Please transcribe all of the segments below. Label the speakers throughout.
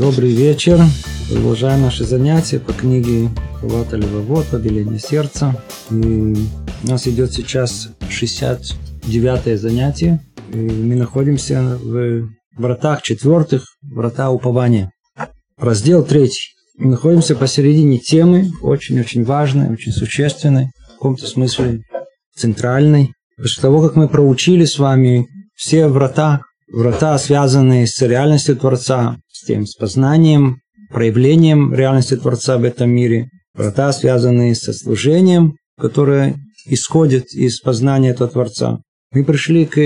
Speaker 1: Добрый вечер. Продолжаем наши занятия по книге Хавата Левовод, Побеление сердца. И у нас идет сейчас 69 занятие. И мы находимся в вратах четвертых, врата упования. Раздел третий. Мы находимся посередине темы, очень-очень важной, очень существенной, в каком-то смысле центральной. После того, как мы проучили с вами все врата, врата, связанные с реальностью Творца, с тем, с познанием, проявлением реальности Творца в этом мире, врата, связанные со служением, которое исходит из познания этого Творца. Мы пришли к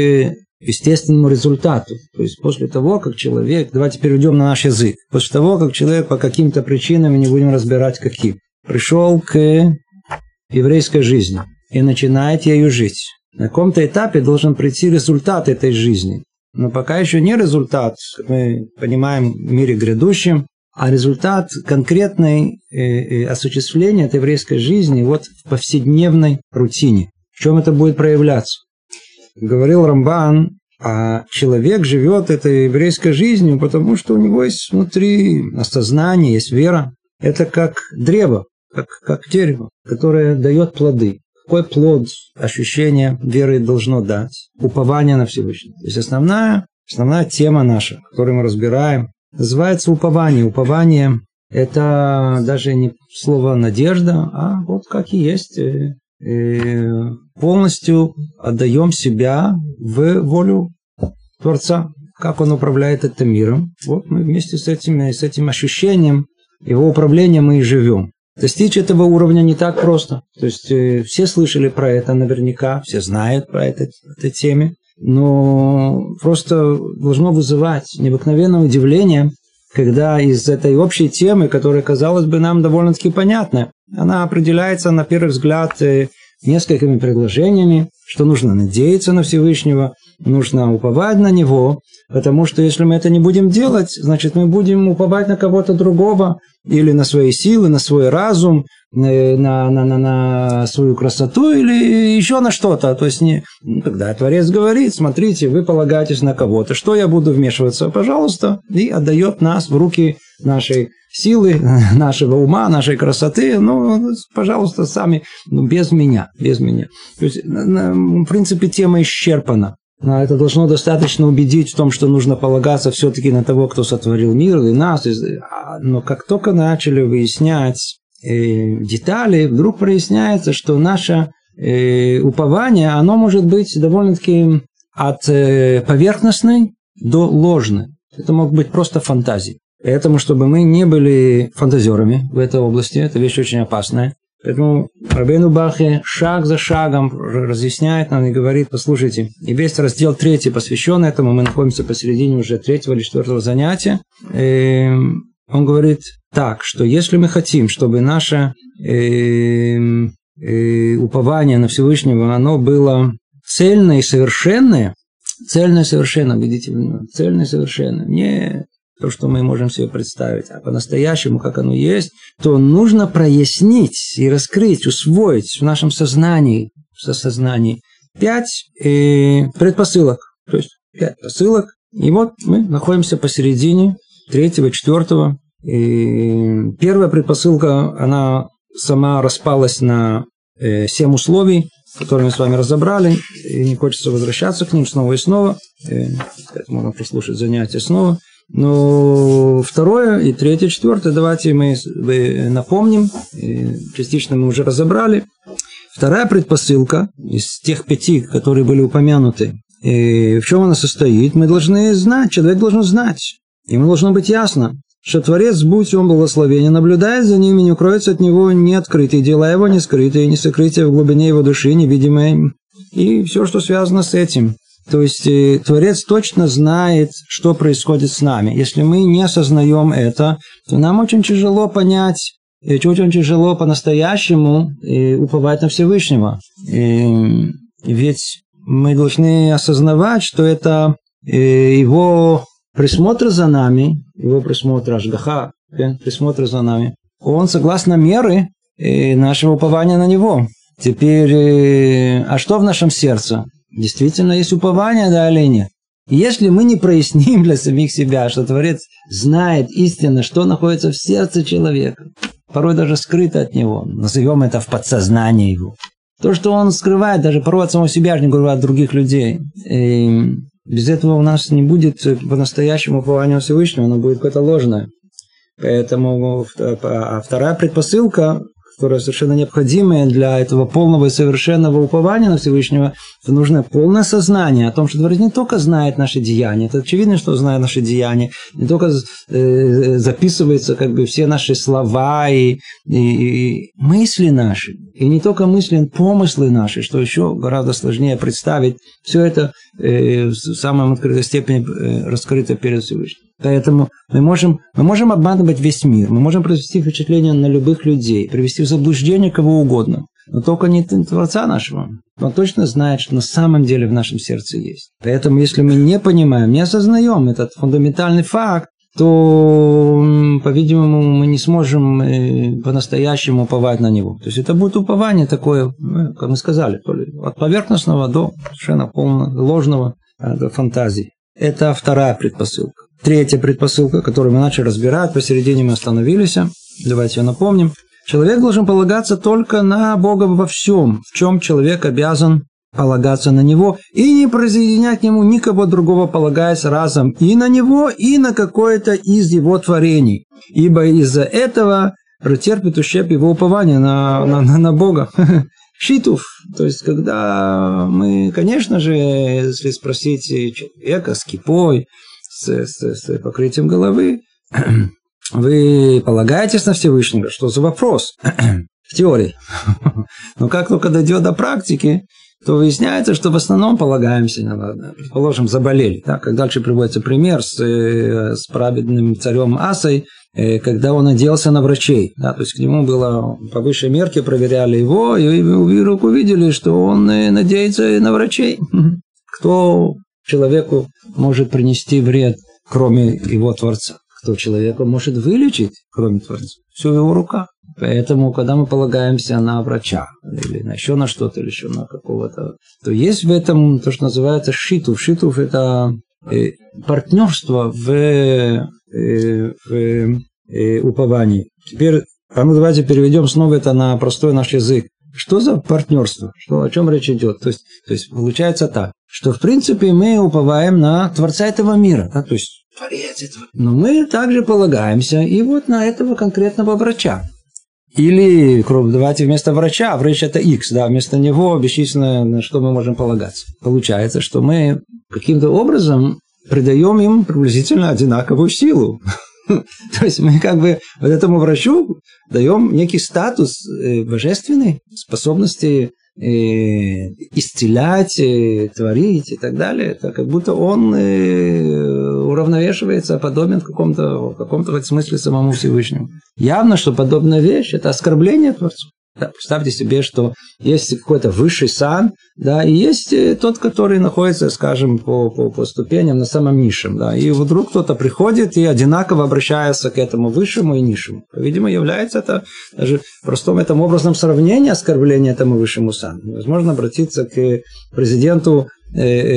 Speaker 1: естественному результату. То есть после того, как человек, давайте перейдем на наш язык, после того, как человек по каким-то причинам, не будем разбирать каким, пришел к еврейской жизни и начинает ею жить. На каком-то этапе должен прийти результат этой жизни. Но пока еще не результат, мы понимаем, в мире грядущем, а результат конкретной э, э, осуществления этой еврейской жизни вот в повседневной рутине. В чем это будет проявляться? Говорил Рамбан, а человек живет этой еврейской жизнью, потому что у него есть внутри осознание, есть вера. Это как древо, как, как дерево, которое дает плоды. Какой плод ощущения веры должно дать? Упование на Всевышнего. То есть основная, основная тема наша, которую мы разбираем, называется упование. Упование – это даже не слово «надежда», а вот как и есть. Э, э, полностью отдаем себя в волю Творца, как Он управляет этим миром. Вот мы вместе с этим, с этим ощущением его управления мы и живем. Достичь этого уровня не так просто. То есть э, все слышали про это наверняка, все знают про это, этой теме, но просто должно вызывать необыкновенное удивление, когда из этой общей темы, которая, казалось бы, нам довольно-таки понятна, она определяется на первый взгляд э, несколькими предложениями, что нужно надеяться на Всевышнего, нужно уповать на Него, потому что если мы это не будем делать, значит мы будем уповать на кого-то другого, или на свои силы, на свой разум, на, на, на, на свою красоту, или еще на что-то. То есть, не, когда Творец говорит, смотрите, вы полагаетесь на кого-то, что я буду вмешиваться, пожалуйста, и отдает нас в руки нашей силы, нашего ума, нашей красоты, ну, пожалуйста, сами, ну, без меня, без меня. То есть, в принципе, тема исчерпана. Но это должно достаточно убедить в том, что нужно полагаться все-таки на того, кто сотворил мир и нас. А, но как только начали выяснять э, детали, вдруг проясняется, что наше э, упование, оно может быть довольно-таки от э, поверхностной до ложной. Это мог быть просто фантазии. Поэтому, чтобы мы не были фантазерами в этой области, это вещь очень опасная. Поэтому Рабейну Бахе шаг за шагом разъясняет нам и говорит, послушайте, и весь раздел третий посвящен этому, мы находимся посередине уже третьего или четвертого занятия. И эм, он говорит так, что если мы хотим, чтобы наше э, э, упование на Всевышнего, оно было цельное и совершенное, цельное и совершенно, видите, цельное и совершенно, не то, что мы можем себе представить, а по-настоящему, как оно есть, то нужно прояснить и раскрыть, усвоить в нашем сознании, в сознании пять э, предпосылок. То есть пять посылок. И вот мы находимся посередине третьего, четвертого. И первая предпосылка, она сама распалась на э, семь условий, которые мы с вами разобрали, и не хочется возвращаться к ним снова и снова. Э, можно прослушать занятия снова. Но второе и третье, четвертое, давайте мы напомним, частично мы уже разобрали. Вторая предпосылка из тех пяти, которые были упомянуты, в чем она состоит, мы должны знать, человек должен знать, ему должно быть ясно, что Творец, будь он благословение, наблюдает за ним и не укроется от него не открытые дела его, не скрытые, не сокрытие в глубине его души, невидимое, и все, что связано с этим. То есть э, Творец точно знает, что происходит с нами. Если мы не осознаем это, то нам очень тяжело понять, и очень тяжело по-настоящему э, уповать на Всевышнего. И, ведь мы должны осознавать, что это э, его присмотр за нами, его присмотр Ашгаха, присмотр за нами, он согласно меры нашего упования на него. Теперь, а что в нашем сердце? Действительно есть упование, или нет? И если мы не проясним для самих себя, что Творец знает истинно, что находится в сердце человека, порой даже скрыто от него, назовем это в подсознании его, то, что он скрывает, даже порой от самого себя, не говорю от других людей, и без этого у нас не будет по-настоящему упования Всевышнего, оно будет какое-то ложное. Поэтому а вторая предпосылка которая совершенно необходимая для этого полного и совершенного упования на Всевышнего, это нужно полное сознание о том, что Творец не только знает наши деяния, это очевидно, что знает наши деяния, не только э, записывается как бы все наши слова и, и, и мысли наши, и не только мысли, помыслы наши, что еще гораздо сложнее представить, все это э, в самой открытой степени э, раскрыто перед Всевышним. Поэтому мы можем, мы можем обманывать весь мир, мы можем произвести впечатление на любых людей, привести в заблуждение кого угодно, но только не Творца нашего. Он точно знает, что на самом деле в нашем сердце есть. Поэтому, если мы не понимаем, не осознаем этот фундаментальный факт, то, по-видимому, мы не сможем э, по-настоящему уповать на него. То есть это будет упование такое, ну, как мы сказали, то ли от поверхностного до совершенно полного ложного а, до фантазии. Это вторая предпосылка. Третья предпосылка, которую мы начали разбирать, посередине мы остановились. Давайте ее напомним. Человек должен полагаться только на Бога во всем, в чем человек обязан полагаться на Него и не присоединять к Нему никого другого, полагаясь разом и на Него, и на какое-то из Его творений. Ибо из-за этого претерпит ущерб его упования на, на, на, на Бога. Шитов, то есть когда мы, конечно же, если спросить человека с кипой, с, с, с покрытием головы, вы полагаетесь на Всевышнего? Что за вопрос? В теории. Но как только дойдет до практики, то выясняется, что в основном полагаемся, предположим, заболели. Да? Как дальше приводится пример с, э, с праведным царем Асой, э, когда он оделся на врачей. Да? То есть к нему было по высшей мерке, проверяли его, и вдруг увидели, что он э, надеется на врачей. Кто человеку может принести вред, кроме его Творца. Кто человека может вылечить, кроме Творца? Все в его руках. Поэтому, когда мы полагаемся на врача, или на еще на что-то, или еще на какого-то, то есть в этом то, что называется шитув. Шитув – это э, партнерство в, э, в э, уповании. Теперь, а ну давайте переведем снова это на простой наш язык. Что за партнерство? Что, о чем речь идет? То есть, то есть получается так, что в принципе мы уповаем на Творца этого мира, да? то есть Творец этого. Но мы также полагаемся и вот на этого конкретного врача. Или, давайте вместо врача, врач это X, да, вместо него бесчисленное, на что мы можем полагаться. Получается, что мы каким-то образом придаем им приблизительно одинаковую силу. То есть мы как бы вот этому врачу даем некий статус э, божественной способности э, исцелять, э, творить и так далее. Это как будто он уравновешивается, подобен в каком-то в каком-то смысле самому Всевышнему. Явно, что подобная вещь – это оскорбление Творцу. Да, представьте себе, что есть какой-то высший сан, да, и есть э, тот, который находится, скажем, по, по, по ступеням на самом низшем, да, и вдруг кто-то приходит и одинаково обращается к этому высшему и низшему. Видимо, является это даже простом этом образном сравнении оскорбления этому высшему сану. Возможно обратиться к президенту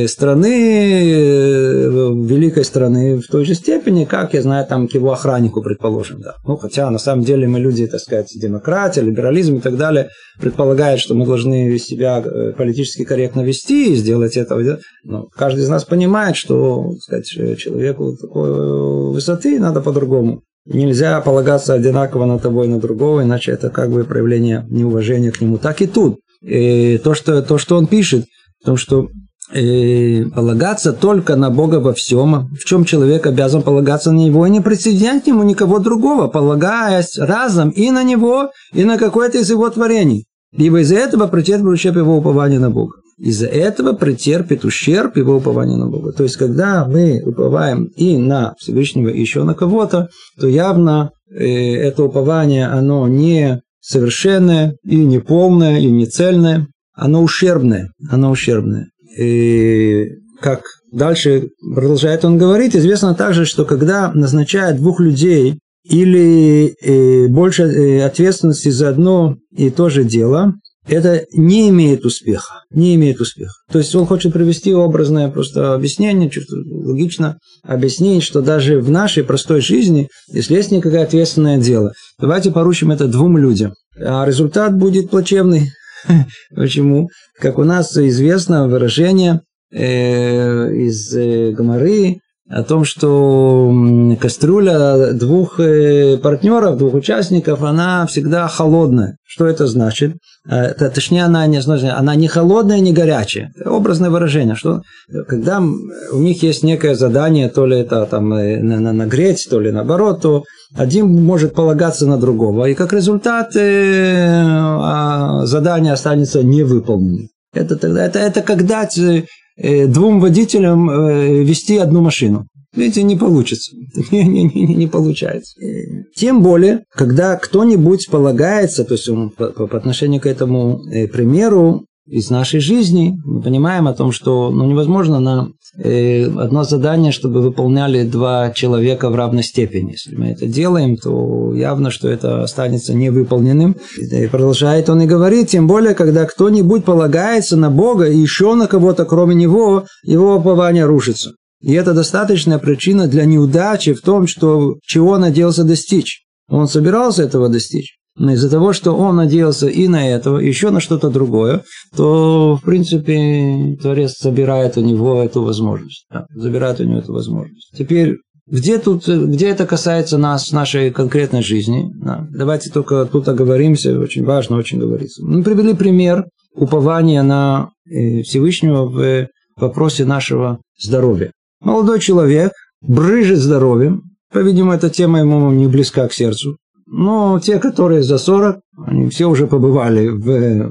Speaker 1: страны, э, великой страны в той же степени, как, я знаю, там к его охраннику, предположим. Да. Ну, хотя на самом деле мы люди, так сказать, демократия, либерализм и так далее, предполагают, что мы должны себя политически корректно вести и сделать это. Но каждый из нас понимает, что так сказать, человеку такой высоты надо по-другому. Нельзя полагаться одинаково на того и на другого, иначе это как бы проявление неуважения к нему. Так и тут. И то, что, то, что он пишет, в том, что э, полагаться только на Бога во всем, в чем человек обязан полагаться на Него и не присоединять к Нему никого другого, полагаясь разом и на Него, и на какое-то из Его творений. Ибо из-за этого претерпит ущерб его упования на Бога. Из-за этого претерпит ущерб его упования на Бога. То есть, когда мы уповаем и на Всевышнего, и еще на кого-то, то явно э, это упование, оно не совершенное, и не полное, и не цельное, оно ущербное, оно ущербное. И как дальше продолжает он говорить, известно также, что когда назначают двух людей или э, больше э, ответственности за одно и то же дело, это не имеет успеха. Не имеет успеха. То есть он хочет привести образное просто объяснение, логично объяснить, что даже в нашей простой жизни, если есть некое ответственное дело, давайте поручим это двум людям. А результат будет плачевный. Почему? Как у нас известно выражение э, из э, Гамары, о том, что кастрюля двух э, партнеров, двух участников, она всегда холодная. Что это значит? А, это, точнее, она не, она не холодная, не горячая. Это образное выражение, что когда у них есть некое задание, то ли это там э, нагреть, то ли наоборот, то один может полагаться на другого, и как результат э, а, задание останется невыполненным. Это, это, это когда Э, двум водителям э, вести одну машину. Видите, не получится. Не, не, не, не получается. Э, тем более, когда кто-нибудь полагается, то есть он по, по отношению к этому примеру из нашей жизни, мы понимаем о том, что ну, невозможно на Э, одно задание, чтобы выполняли два человека в равной степени. Если мы это делаем, то явно, что это останется невыполненным. И продолжает он и говорит, тем более, когда кто-нибудь полагается на Бога и еще на кого-то, кроме него, его упование рушится. И это достаточная причина для неудачи в том, что чего надеялся достичь. Он собирался этого достичь. Но из-за того, что он надеялся и на этого, еще на что-то другое, то, в принципе, Творец забирает у него эту возможность. Да, забирает у него эту возможность. Теперь, где, тут, где это касается нас, нашей конкретной жизни? Да, давайте только тут оговоримся, очень важно очень говорится. Мы привели пример упования на э, Всевышнего в вопросе нашего здоровья. Молодой человек брыжет здоровьем, по-видимому, эта тема ему не близка к сердцу. Но те, которые за 40, они все уже побывали в э,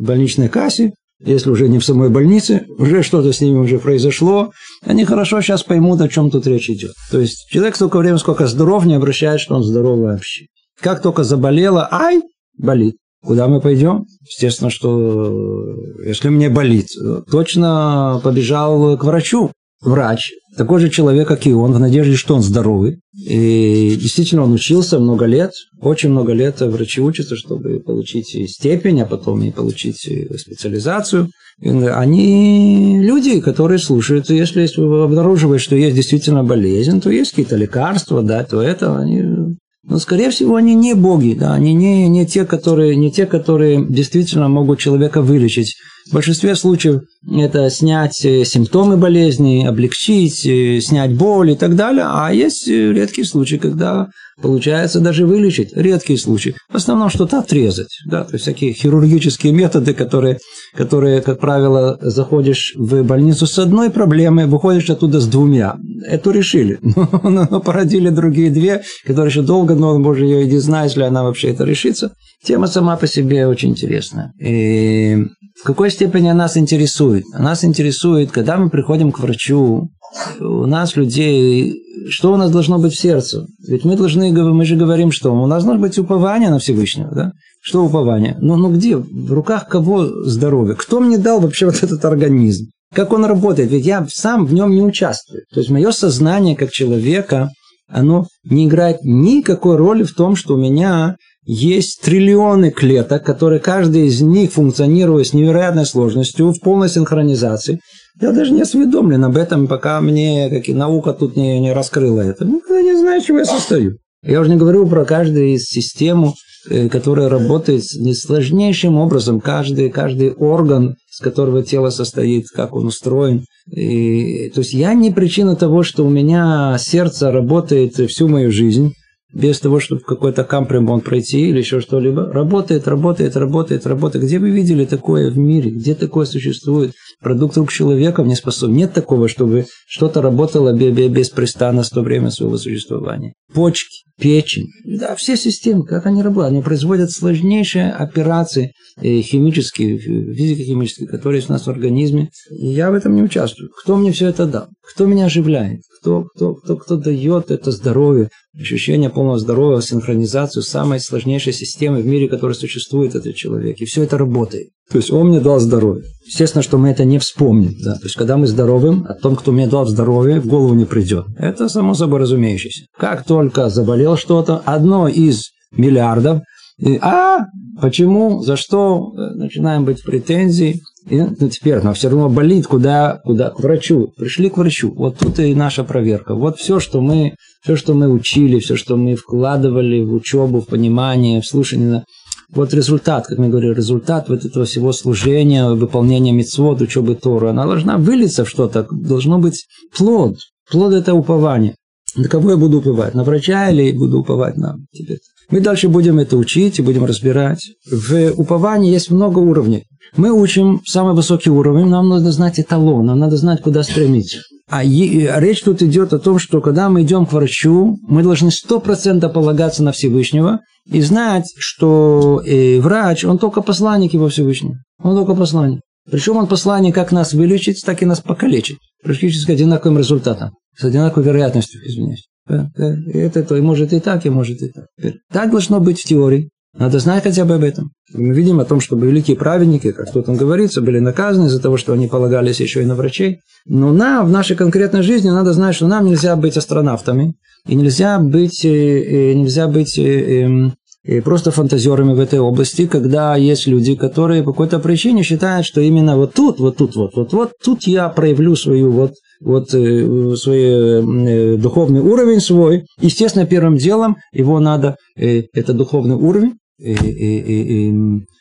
Speaker 1: больничной кассе, если уже не в самой больнице, уже что-то с ними уже произошло, они хорошо сейчас поймут, о чем тут речь идет. То есть человек столько времени, сколько здоров, не обращает, что он здоров вообще. Как только заболело, ай, болит. Куда мы пойдем? Естественно, что э, если мне болит, точно побежал к врачу. Врач такой же человек, как и он, в надежде, что он здоровый. И действительно, он учился много лет, очень много лет врачи учатся, чтобы получить степень, а потом и получить специализацию. И они люди, которые слушают, и если обнаруживают, что есть действительно болезнь, то есть какие-то лекарства, да, то это они но, скорее всего, они не боги, да, они не, не, те, которые, не те, которые действительно могут человека вылечить. В большинстве случаев это снять э, симптомы болезни, облегчить, э, снять боль и так далее. А есть э, редкие случаи, когда получается даже вылечить. Редкие случаи. В основном что-то отрезать. Да? То есть всякие хирургические методы, которые, которые, как правило, заходишь в больницу с одной проблемой, выходишь оттуда с двумя. Эту решили. Но, породили другие две, которые еще долго, но, боже, ее и не знает, если она вообще это решится. Тема сама по себе очень интересная. И в какой степени нас интересует? Нас интересует, когда мы приходим к врачу, у нас людей, что у нас должно быть в сердце? Ведь мы должны, мы же говорим, что у нас должно быть упование на Всевышнего, да? Что упование? Ну, ну где? В руках кого здоровье? Кто мне дал вообще вот этот организм? Как он работает? Ведь я сам в нем не участвую. То есть мое сознание как человека, оно не играет никакой роли в том, что у меня есть триллионы клеток, которые каждый из них функционирует с невероятной сложностью, в полной синхронизации. Я даже не осведомлен об этом, пока мне как и наука тут не, не раскрыла это. Никогда не знаю, чего я состою. Я уже не говорю про каждую из систему, э, которая работает сложнейшим образом. Каждый, каждый орган, с которого тело состоит, как он устроен. И, то есть я не причина того, что у меня сердце работает всю мою жизнь без того, чтобы какой-то кампремонт пройти или еще что-либо. Работает, работает, работает, работает. Где вы видели такое в мире? Где такое существует? Продукт рук человека не способен. Нет такого, чтобы что-то работало беспрестанно в то время своего существования. Почки, печень, да, все системы, как они работают. Они производят сложнейшие операции э, химические, физико-химические, которые есть у нас в организме. И я в этом не участвую. Кто мне все это дал? Кто меня оживляет? Кто, кто, кто, кто дает это здоровье, ощущение полного здоровья, синхронизацию самой сложнейшей системы в мире, которая существует, этот человек. И все это работает. То есть он мне дал здоровье. Естественно, что мы это не вспомним. Да? То есть, когда мы здоровым, о том, кто мне дал здоровье, в голову не придет. Это само собой разумеющееся. Как только заболел что-то, одно из миллиардов, И, а почему, за что э, начинаем быть претензии. И, ну, теперь, но все равно болит, куда, куда, к врачу. Пришли к врачу. Вот тут и наша проверка. Вот все, что мы, все, что мы учили, все, что мы вкладывали в учебу, в понимание, в слушание, вот результат, как мы говорили, результат вот этого всего служения, выполнения мецвод, учебы Тора, она должна вылиться в что-то, должно быть плод. Плод – это упование. На кого я буду уповать? На врача или буду уповать на тебе? Мы дальше будем это учить и будем разбирать. В уповании есть много уровней. Мы учим самый высокий уровень, нам надо знать эталон, нам надо знать, куда стремиться. А речь тут идет о том, что когда мы идем к врачу, мы должны сто процентов полагаться на Всевышнего и знать, что э, врач, он только посланник его Всевышнего. Он только посланник. Причем он посланник как нас вылечить, так и нас покалечить. Практически одинаковым результатом. С одинаковой вероятностью, извиняюсь. Это то и может и так, и может и так. Так должно быть в теории. Надо знать хотя бы об этом. Мы видим о том, чтобы великие праведники, как тут там говорится, были наказаны из-за того, что они полагались еще и на врачей. Но нам в нашей конкретной жизни надо знать, что нам нельзя быть астронавтами, и нельзя быть, э, э, нельзя быть э, эм, просто фантазерами в этой области, когда есть люди, которые по какой-то причине считают, что именно вот тут, вот тут, вот, вот, вот тут я проявлю свою вот вот свой духовный уровень свой. Естественно, первым делом его надо, это духовный уровень, и, и, и,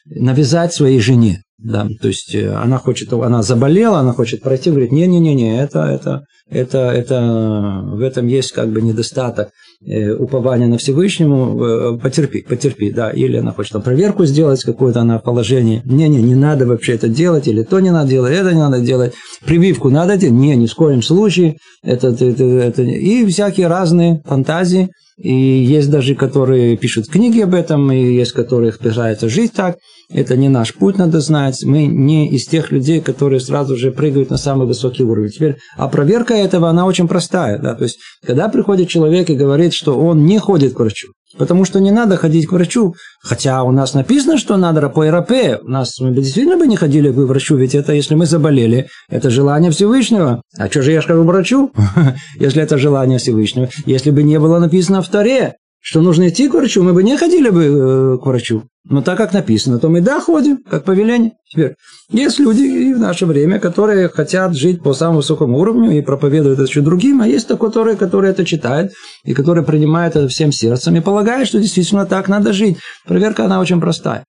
Speaker 1: навязать своей жене. Да, то есть э, она хочет, она заболела, она хочет пройти, говорит, не-не-не, это, это, это, это, в этом есть как бы недостаток э, упования на Всевышнему, э, потерпи, потерпи, да, или она хочет там проверку сделать какое-то она положение, не-не, не надо вообще это делать, или то не надо делать, это не надо делать, прививку надо делать, не, ни в коем случае, это, это, это, и всякие разные фантазии, и есть даже, которые пишут книги об этом, и есть, которые пытаются жить так. Это не наш путь, надо знать. Мы не из тех людей, которые сразу же прыгают на самый высокий уровень. Теперь, а проверка этого, она очень простая. Да? То есть, когда приходит человек и говорит, что он не ходит к врачу, Потому что не надо ходить к врачу. Хотя у нас написано, что надо рапоэрапе. У нас мы действительно бы не ходили к врачу, ведь это, если мы заболели, это желание Всевышнего. А что же я скажу врачу, если это желание Всевышнего? Если бы не было написано в Таре, что нужно идти к врачу, мы бы не ходили бы э, к врачу. Но так как написано, то мы да ходим, как повеление. Теперь, есть люди и в наше время, которые хотят жить по самому высокому уровню и проповедуют это еще другим, а есть которые, которые это читают и которые принимают это всем сердцем и полагают, что действительно так надо жить. Проверка, она очень простая.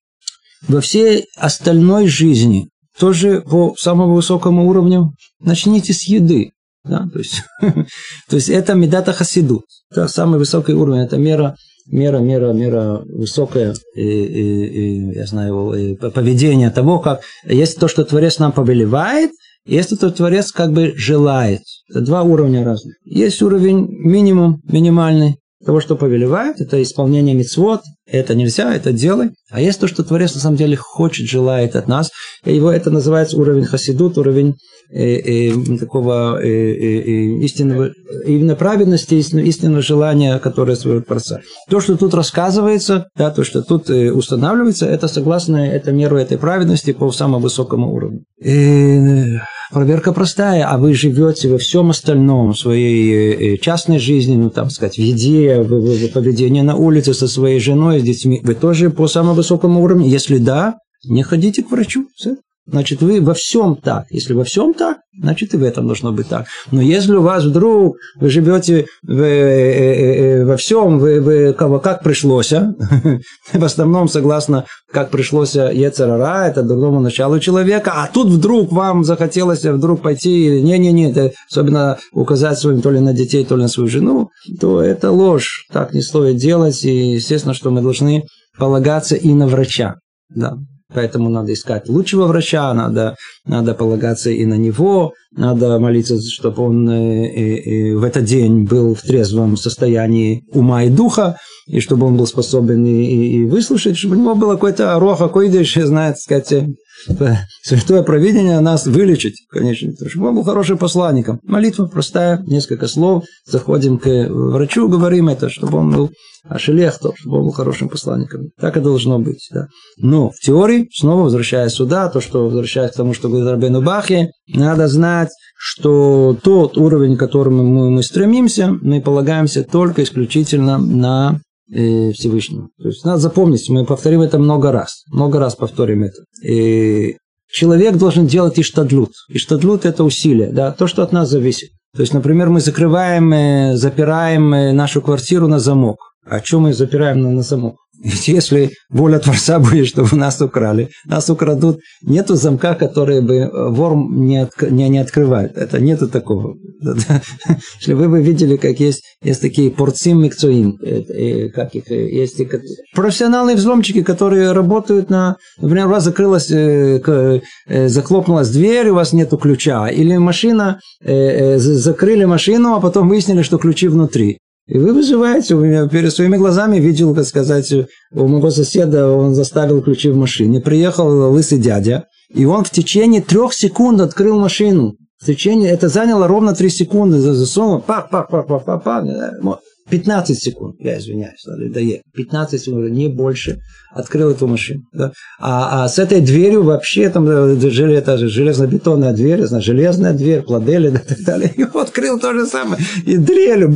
Speaker 1: Во всей остальной жизни, тоже по самому высокому уровню, начните с еды. Да? То, есть, то есть это медата хасиду. Это самый высокий уровень, это мера, мера, мера, мера высокая, и, и, и, я знаю, поведение того, как есть то, что Творец нам повелевает, есть то, что Творец как бы желает. Это два уровня разных. Есть уровень минимум, минимальный, того, что повелевает, это исполнение мицвод, это нельзя, это делай. А есть то, что Творец на самом деле хочет, желает от нас. Его это называется уровень хасидут, уровень э, э, такого э, э, э истинного, именно праведности, истинного желания, которое своего Творца. То, что тут рассказывается, да, то, что тут э, устанавливается, это согласно этой меру этой праведности по самому высокому уровню. И проверка простая, а вы живете во всем остальном, в своей частной жизни, ну, там сказать, в еде, в, в, в поведении на улице со своей женой, с детьми, вы тоже по самому высокому уровню? Если да, не ходите к врачу. Все. Значит, вы во всем так. Если во всем так, значит и в этом должно быть так. Но если у вас вдруг вы живете в, э, э, э, во всем, вы, вы кого как пришлось, а? в основном согласно как пришлось Ецерара, это дурному началу человека, а тут вдруг вам захотелось вдруг пойти, не-не-не, особенно указать своим то ли на детей, то ли на свою жену, то это ложь. Так не стоит делать, и естественно, что мы должны полагаться и на врача. Да. Поэтому надо искать лучшего врача, надо, надо полагаться и на него, надо молиться, чтобы он э, э, э, в этот день был в трезвом состоянии ума и духа, и чтобы он был способен и, и, выслушать, чтобы у него было какой-то роха, койдыш, знает, сказать, святое провидение нас вылечить, конечно, чтобы он был хорошим посланником. Молитва простая, несколько слов, заходим к врачу, говорим это, чтобы он был ашелехто, чтобы он был хорошим посланником. Так и должно быть. Да. Но в теории, снова возвращаясь сюда, то, что возвращаясь к тому, что говорит Рабену Бахи, надо знать, что тот уровень, к которому мы, мы стремимся, мы полагаемся только исключительно на э, Всевышнему. То есть надо запомнить, мы повторим это много раз. Много раз повторим это. И человек должен делать иштадлут. Иштадлут – это усилие, да, то, что от нас зависит. То есть, например, мы закрываем, э, запираем э, нашу квартиру на замок. А что мы запираем на, на замок? Ведь если воля Творца будет, чтобы нас украли, нас украдут, нету замка, который бы э, вор не, от, не, не открывает. Это нету такого. Если вы бы видели, как есть, есть такие порцим микцуим, э, э, как их, есть профессиональные взломчики, которые работают на, например, у вас закрылась, захлопнулась дверь, у вас нету ключа, или машина, закрыли машину, а потом выяснили, что ключи внутри. И вы выживаете. Меня перед своими глазами видел, как сказать, у моего соседа он заставил ключи в машине. Приехал лысый дядя, и он в течение трех секунд открыл машину. В течение, это заняло ровно три секунды. Засунул, пах, пах, пах, пах, пах, пах. 15 секунд, я извиняюсь, надоел. 15 секунд, не больше, открыл эту машину. Да? А, а с этой дверью вообще, там это же железнобетонная дверь, знаю, железная дверь, плодели и так далее. И открыл то же самое. И дрелью,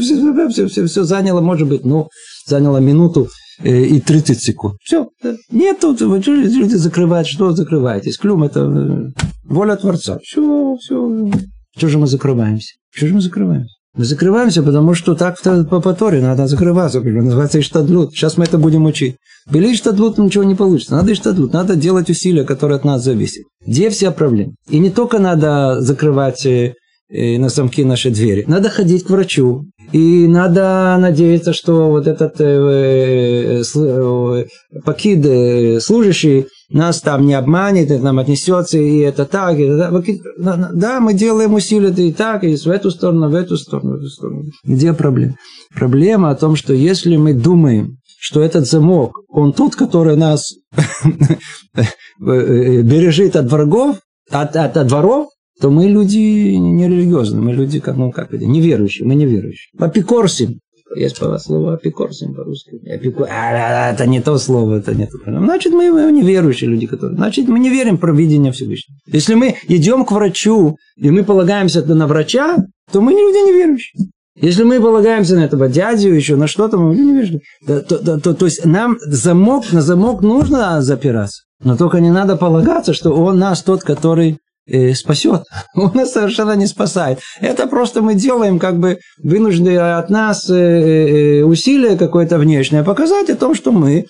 Speaker 1: все, все, все, все заняло, может быть, ну, заняло минуту э, и 30 секунд. Все. Да. Нет, тут люди закрывают. Что закрываетесь? Клюм – это э, воля Творца. Все, все. Что же мы закрываемся? Что же мы закрываемся? Мы закрываемся, потому что так по, по Торе надо закрываться. Называется иштадлут. Сейчас мы это будем учить. Бели иштадлут, ничего не получится. Надо иштадлут. Надо делать усилия, которые от нас зависят. Где вся проблема? И не только надо закрывать э, э, на замки наши двери. Надо ходить к врачу. И надо надеяться, что вот этот э, э, э, покид, э, служащий, нас там не обманет, и нам отнесется, и это так, и это так. Да, мы делаем усилия и так, и в эту сторону, в эту сторону, в эту сторону. Где проблема? Проблема о том, что если мы думаем, что этот замок, он тот, который нас бережет от врагов, от, от, от воров, то мы люди нерелигиозные, мы люди, как, ну, как это, неверующие, мы неверующие. Апикорсим. Есть слово апикорсим по-русски. Апикор... А, это не то слово, это не то. Значит, мы неверующие люди, которые... Значит, мы не верим в провидение Всевышнего. Если мы идем к врачу, и мы полагаемся на врача, то мы люди неверующие. Если мы полагаемся на этого дядю, еще на что-то, мы не верим. То, то, то, то есть нам замок, на замок нужно запираться. Но только не надо полагаться, что он нас тот, который спасет. Он нас совершенно не спасает. Это просто мы делаем как бы вынужденные от нас э, э, усилия какое-то внешнее показать о том, что мы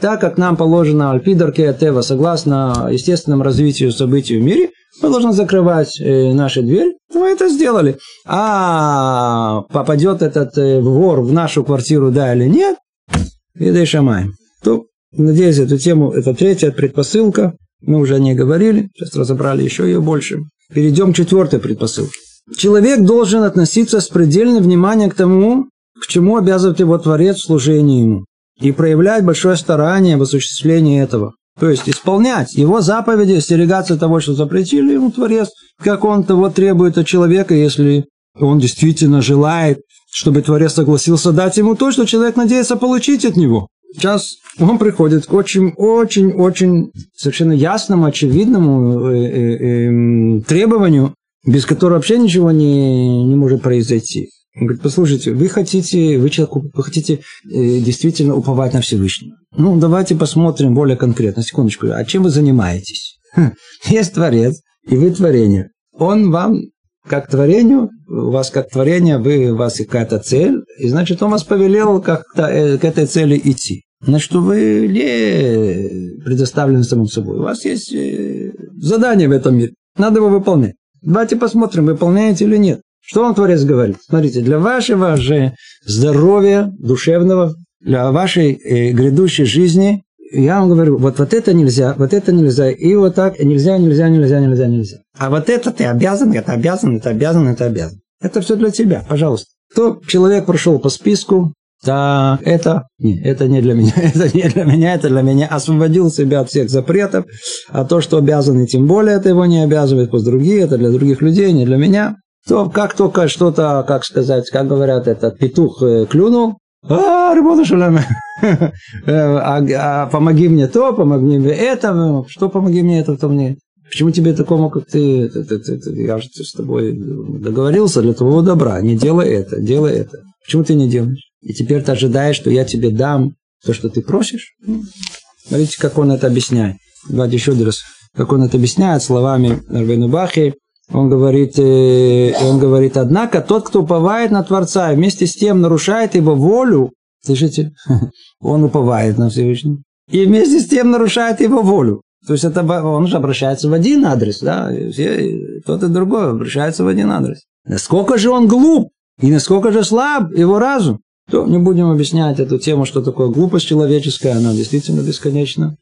Speaker 1: так как нам положено альпидорке Атева, согласно естественному развитию событий в мире, мы должны закрывать наши двери. Мы это сделали. А попадет этот вор в нашу квартиру, да или нет, и шамаем. То, надеюсь, эту тему, это третья предпосылка, мы уже не говорили, сейчас разобрали еще ее больше. Перейдем к четвертой предпосылке. Человек должен относиться с предельным вниманием к тому, к чему обязывает его Творец в служении ему, и проявлять большое старание в осуществлении этого. То есть исполнять его заповеди, остерегаться того, что запретили ему Творец, как он того требует от человека, если он действительно желает, чтобы Творец согласился дать ему то, что человек надеется получить от него. Сейчас он приходит к очень-очень-очень совершенно ясному, очевидному э, э, э, требованию, без которого вообще ничего не, не может произойти. Он говорит, послушайте, вы хотите, вы, человек, вы хотите э, действительно уповать на Всевышнего. Ну, давайте посмотрим более конкретно. Секундочку, а чем вы занимаетесь? Есть Творец, и вы творение. Он вам как творению, у вас как творение, вы, у вас какая-то цель, и значит, он вас повелел как-то э, к этой цели идти. Значит, вы не предоставлены самому собой. У вас есть э, задание в этом мире. Надо его выполнять. Давайте посмотрим, выполняете или нет. Что он Творец говорит? Смотрите, для вашего же здоровья душевного, для вашей э, грядущей жизни я вам говорю, вот, вот это нельзя, вот это нельзя, и вот так нельзя, нельзя, нельзя, нельзя, нельзя. А вот это ты обязан, это обязан, это обязан, это обязан. Это все для тебя, пожалуйста. Кто человек прошел по списку, так, это, не, это не для меня, это не для меня, это для меня. Освободил себя от всех запретов, а то, что обязаны, тем более это его не обязывает, пусть другие, это для других людей, не для меня. То, как только что-то, как сказать, как говорят, этот петух э, клюнул, а, Рибона Шаламе, а, а помоги мне то, помоги мне это, что помоги мне это, то мне. Почему тебе такому, как ты, ты, ты, ты, ты я же с тобой договорился для твоего добра, не делай это, делай это. Почему ты не делаешь? и теперь ты ожидаешь, что я тебе дам то, что ты просишь. Ну, смотрите, как он это объясняет. Давайте еще раз, как он это объясняет словами Рабейну Бахи. Он говорит, э, он говорит, однако тот, кто уповает на Творца вместе с тем нарушает его волю, слышите, он уповает на Всевышнего, и вместе с тем нарушает его волю. То есть это он же обращается в один адрес, да, все, тот и другой обращается в один адрес. Насколько же он глуп, и насколько же слаб его разум. То не будем объяснять эту тему, что такое глупость человеческая, она действительно бесконечна.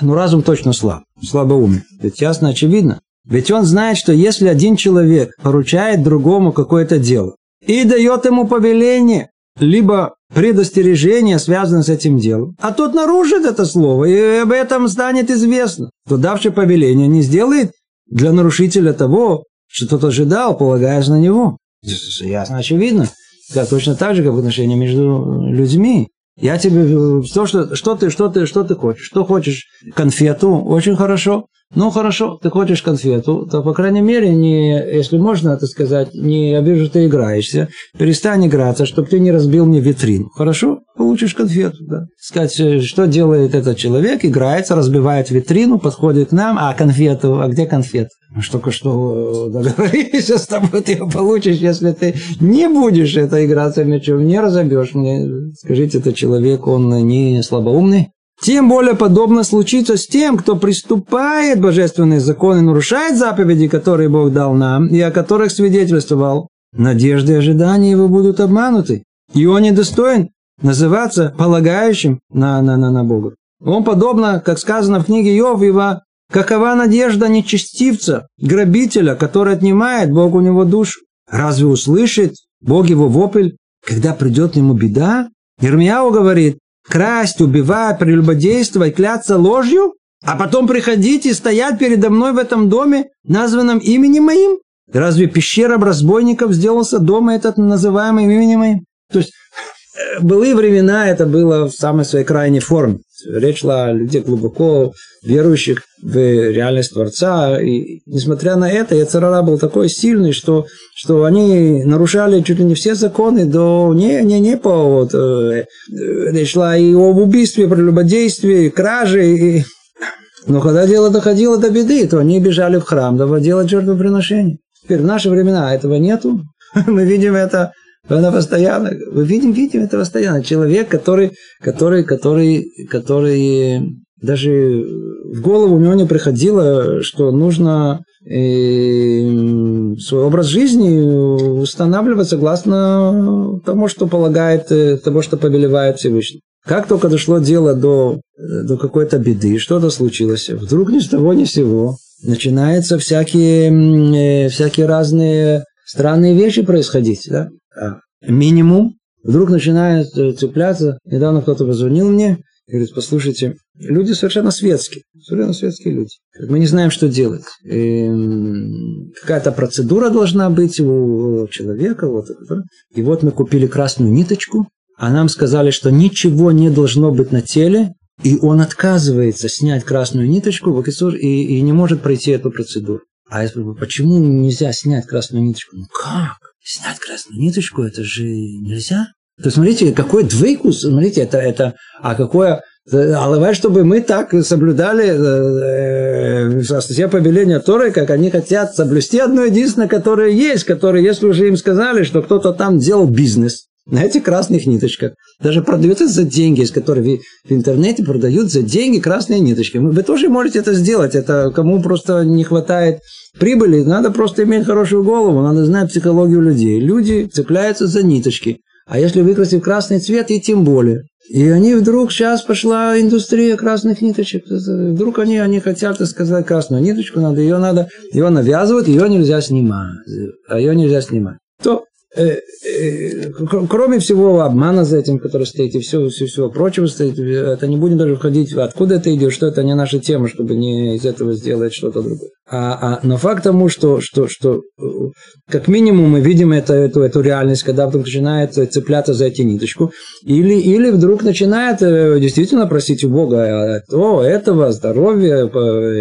Speaker 1: Но разум точно слаб, слабоумный. Ведь ясно, очевидно. Ведь он знает, что если один человек поручает другому какое-то дело и дает ему повеление, либо предостережение, связанное с этим делом, а тот нарушит это слово, и об этом станет известно, то давший повеление не сделает для нарушителя того, что тот ожидал, полагаясь на него. Ясно, очевидно. Да, точно так же, как в отношении между людьми. Я тебе то, что, что ты, что ты, что ты хочешь. Что хочешь конфету, очень хорошо. Ну хорошо, ты хочешь конфету, то, по крайней мере, не, если можно это сказать, не я вижу, ты играешься, перестань играться, чтобы ты не разбил мне витрину. Хорошо? Получишь конфету, да. Сказать, э, что делает этот человек, играется, разбивает витрину, подходит к нам, а конфету, а где конфет? Мы же только что э, договорились с тобой, ты ее получишь, если ты не будешь это играться мячом, не разобьешь мне. Скажите, этот человек, он не слабоумный? Тем более подобно случится с тем, кто приступает божественные законы, нарушает заповеди, которые Бог дал нам, и о которых свидетельствовал. Надежды и ожидания его будут обмануты, и он недостоин называться полагающим на, на, на, на Бога. Он подобно, как сказано в книге Йов, его какова надежда нечестивца, грабителя, который отнимает Бог у него душу. Разве услышит Бог его вопль, когда придет ему беда? Ирмияу говорит, красть, убивать, прелюбодействовать, кляться ложью, а потом приходить и стоять передо мной в этом доме, названном именем моим? Разве пещера разбойников сделался дома этот называемым именем моим? То есть, э, былые времена это было в самой своей крайней форме. Речь шла о людях глубоко верующих в реальность Творца. И несмотря на это, Яцерара был такой сильный, что, что они нарушали чуть ли не все законы, до не, не, не по вот, э, речь шла и об убийстве, прелюбодействии, краже. И... Но когда дело доходило до беды, то они бежали в храм, давай делать жертвоприношение. Теперь в наши времена этого нету. Мы видим это она постоянно, мы видим, видим это постоянно. Человек, который, который, который, который даже в голову у него не приходило, что нужно э, свой образ жизни устанавливать согласно тому, что полагает, э, того, что повелевает Всевышний. Как только дошло дело до, до какой-то беды, что-то случилось, вдруг ни с того ни с сего начинаются всякие, э, всякие разные странные вещи происходить. Да? А минимум вдруг начинает э, цепляться. Недавно кто-то позвонил мне и говорит, послушайте, люди совершенно светские, совершенно светские люди. Мы не знаем, что делать. Какая-то процедура должна быть у человека. Вот, и вот мы купили красную ниточку, а нам сказали, что ничего не должно быть на теле, и он отказывается снять красную ниточку и, и не может пройти эту процедуру. А я спрашиваю, почему нельзя снять красную ниточку? Ну как? Снять красную ниточку, это же нельзя. То смотрите, какой двейкус, смотрите, это, это, а какое, а чтобы мы так соблюдали э, э, все повеления Торы, как они хотят соблюсти одно единственное, которое есть, которое, если уже им сказали, что кто-то там делал бизнес, на этих красных ниточках. Даже продается за деньги, из которых в, интернете продают за деньги красные ниточки. Вы тоже можете это сделать. Это кому просто не хватает прибыли, надо просто иметь хорошую голову, надо знать психологию людей. Люди цепляются за ниточки. А если выкрасить красный цвет, и тем более. И они вдруг, сейчас пошла индустрия красных ниточек. Вдруг они, они хотят сказать красную ниточку, надо ее надо, ее навязывают, ее нельзя снимать. А ее нельзя снимать. То Э, э, кроме всего обмана за этим, который стоит, и всего, всего, всего прочего стоит, это не будем даже входить, откуда это идет, что это не наша тема, чтобы не из этого сделать что-то другое. А, а, но факт тому, что, что, что э, как минимум мы видим это, эту, эту реальность, когда вдруг начинает цепляться за эти ниточку, или, или вдруг начинает действительно просить у Бога о, этого, здоровья,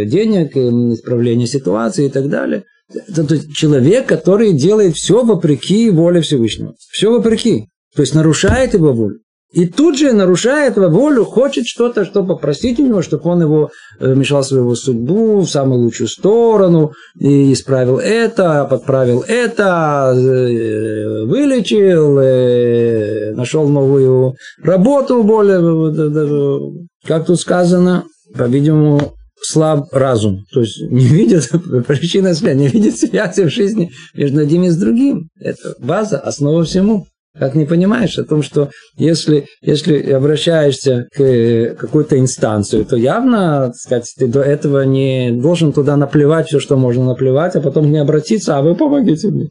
Speaker 1: денег, исправления ситуации и так далее – это человек, который делает все вопреки воле Всевышнего. Все вопреки. То есть нарушает его волю. И тут же, нарушая этого волю, хочет что-то, что попросить у него, чтобы он его э, вмешался в его судьбу, в самую лучшую сторону, и исправил это, подправил это, э, вылечил, э, нашел новую работу более, как тут сказано, по-видимому, слаб разум. То есть не видит причины связи, не видит связи в жизни между одним и с другим. Это база, основа всему. Как не понимаешь о том, что если, если обращаешься к какой-то инстанции, то явно, так сказать, ты до этого не должен туда наплевать все, что можно наплевать, а потом не обратиться, а вы помогите мне.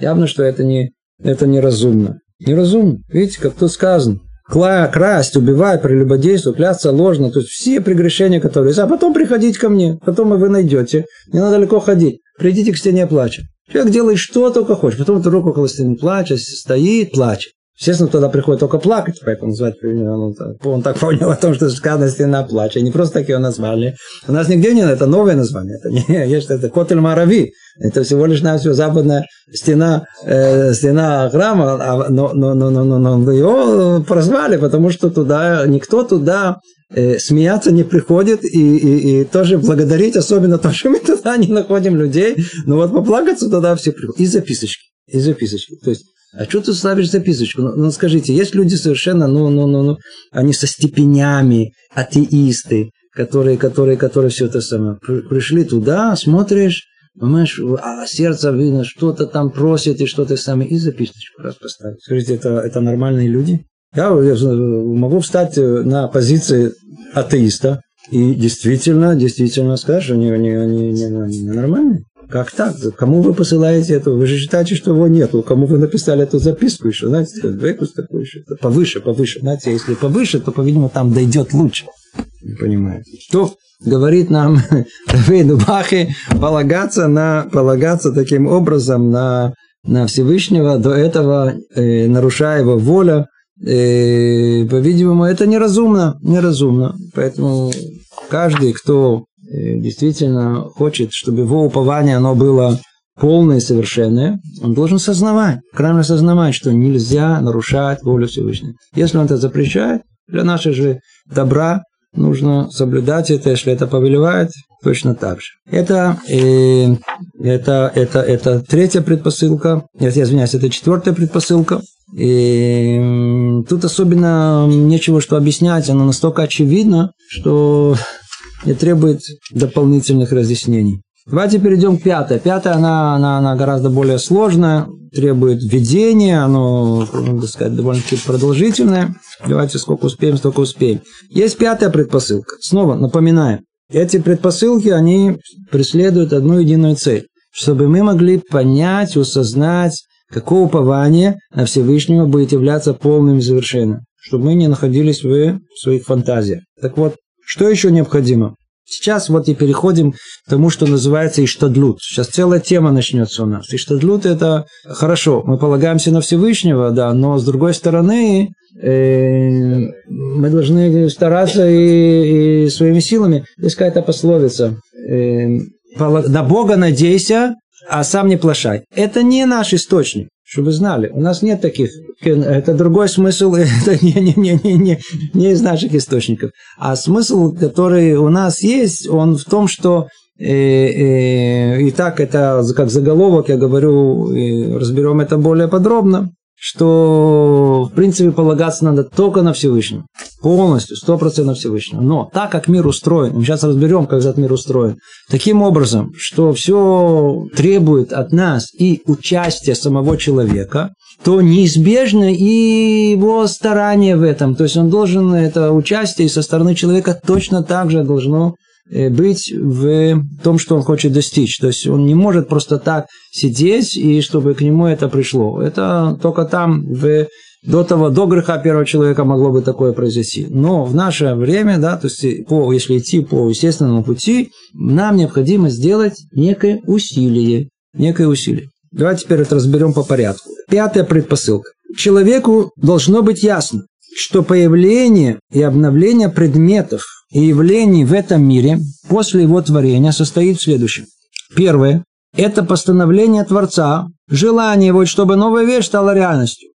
Speaker 1: Явно, что это, не, это неразумно. Неразумно. Видите, как тут сказано. Красть, убивать, прелюбодействовать, клясться ложно. То есть все прегрешения, которые есть. А потом приходить ко мне. Потом вы найдете. Не надо далеко ходить. Придите к стене плача. Человек делает что только хочет. Потом вдруг около стены плачет, стоит, плачет. Естественно, туда приходит только плакать, поэтому назвать он, он так понял о том, что сказано стена плача. Не просто так его назвали. У нас нигде нет, это новое название. Это не есть это Котель Марави. Это всего лишь навсего западная стена, э, стена храма, а, но, но, но, но, но, но его прозвали, потому что туда никто туда э, смеяться не приходит и, и, и тоже благодарить, особенно то, что мы туда не находим людей. Но вот поплакаться туда все приходят. И записочки. И записочки. То есть а что ты ставишь записочку? Ну, ну скажите, есть люди совершенно, ну, ну, ну, ну, они со степенями, атеисты, которые, которые, которые все это самое. Пришли туда, смотришь, понимаешь, а сердце видно, что-то там просит и что-то самое, и записочку раз поставить. Скажите, это, это нормальные люди? Я, могу встать на позиции атеиста и действительно, действительно что они, они, они, они, они нормальные. Как так? Кому вы посылаете это? Вы же считаете, что его нету. Кому вы написали эту записку еще? Знаете, векус такой еще. Повыше, повыше. Знаете, если повыше, то, по-видимому, там дойдет лучше. Не понимаю. Что говорит нам Равейну Бахи полагаться, на, полагаться таким образом на, на Всевышнего, до этого э, нарушая его воля, э, по-видимому, это неразумно, неразумно. Поэтому каждый, кто действительно хочет, чтобы его упование оно было полное и совершенное, он должен сознавать, крайне сознавать, что нельзя нарушать волю Всевышнего. Если он это запрещает, для нашего же добра нужно соблюдать это, если это повелевает, точно так же. Это, э, это, это, это третья предпосылка, я извиняюсь, это четвертая предпосылка. И тут особенно нечего что объяснять, оно настолько очевидно, что не требует дополнительных разъяснений. Давайте перейдем к пятой. Пятая, она, она, она гораздо более сложная, требует введения, оно, надо сказать, довольно-таки продолжительное. Давайте сколько успеем, столько успеем. Есть пятая предпосылка. Снова напоминаю, эти предпосылки, они преследуют одну единую цель. Чтобы мы могли понять, осознать, какое упование на Всевышнего будет являться полным и завершенным. Чтобы мы не находились в своих фантазиях. Так вот, что еще необходимо? Сейчас вот и переходим к тому, что называется Иштадлут. Сейчас целая тема начнется у нас. Иштадлут – это хорошо, мы полагаемся на Всевышнего, да, но с другой стороны, э, мы должны стараться и, и своими силами. Есть какая-то пословица. Э, на Бога надейся, а сам не плашай. Это не наш источник. Чтобы вы знали, у нас нет таких, это другой смысл, это не, не, не, не, не, не из наших источников. А смысл, который у нас есть, он в том, что э, э, и так это как заголовок, я говорю, разберем это более подробно что, в принципе, полагаться надо только на Всевышнего. Полностью, сто процентов Всевышнего. Но так как мир устроен, мы сейчас разберем, как этот мир устроен, таким образом, что все требует от нас и участия самого человека, то неизбежно и его старание в этом. То есть он должен, это участие со стороны человека точно так же должно быть в том, что он хочет достичь. То есть он не может просто так сидеть, и чтобы к нему это пришло. Это только там, в, до того, до греха первого человека могло бы такое произойти. Но в наше время, да, то есть по, если идти по естественному пути, нам необходимо сделать некое усилие. Некое усилие. Давайте теперь это разберем по порядку. Пятая предпосылка. Человеку должно быть ясно, что появление и обновление предметов и явлений в этом мире после его творения состоит в следующем. Первое – это постановление Творца, желание его, чтобы новая вещь стала реальностью.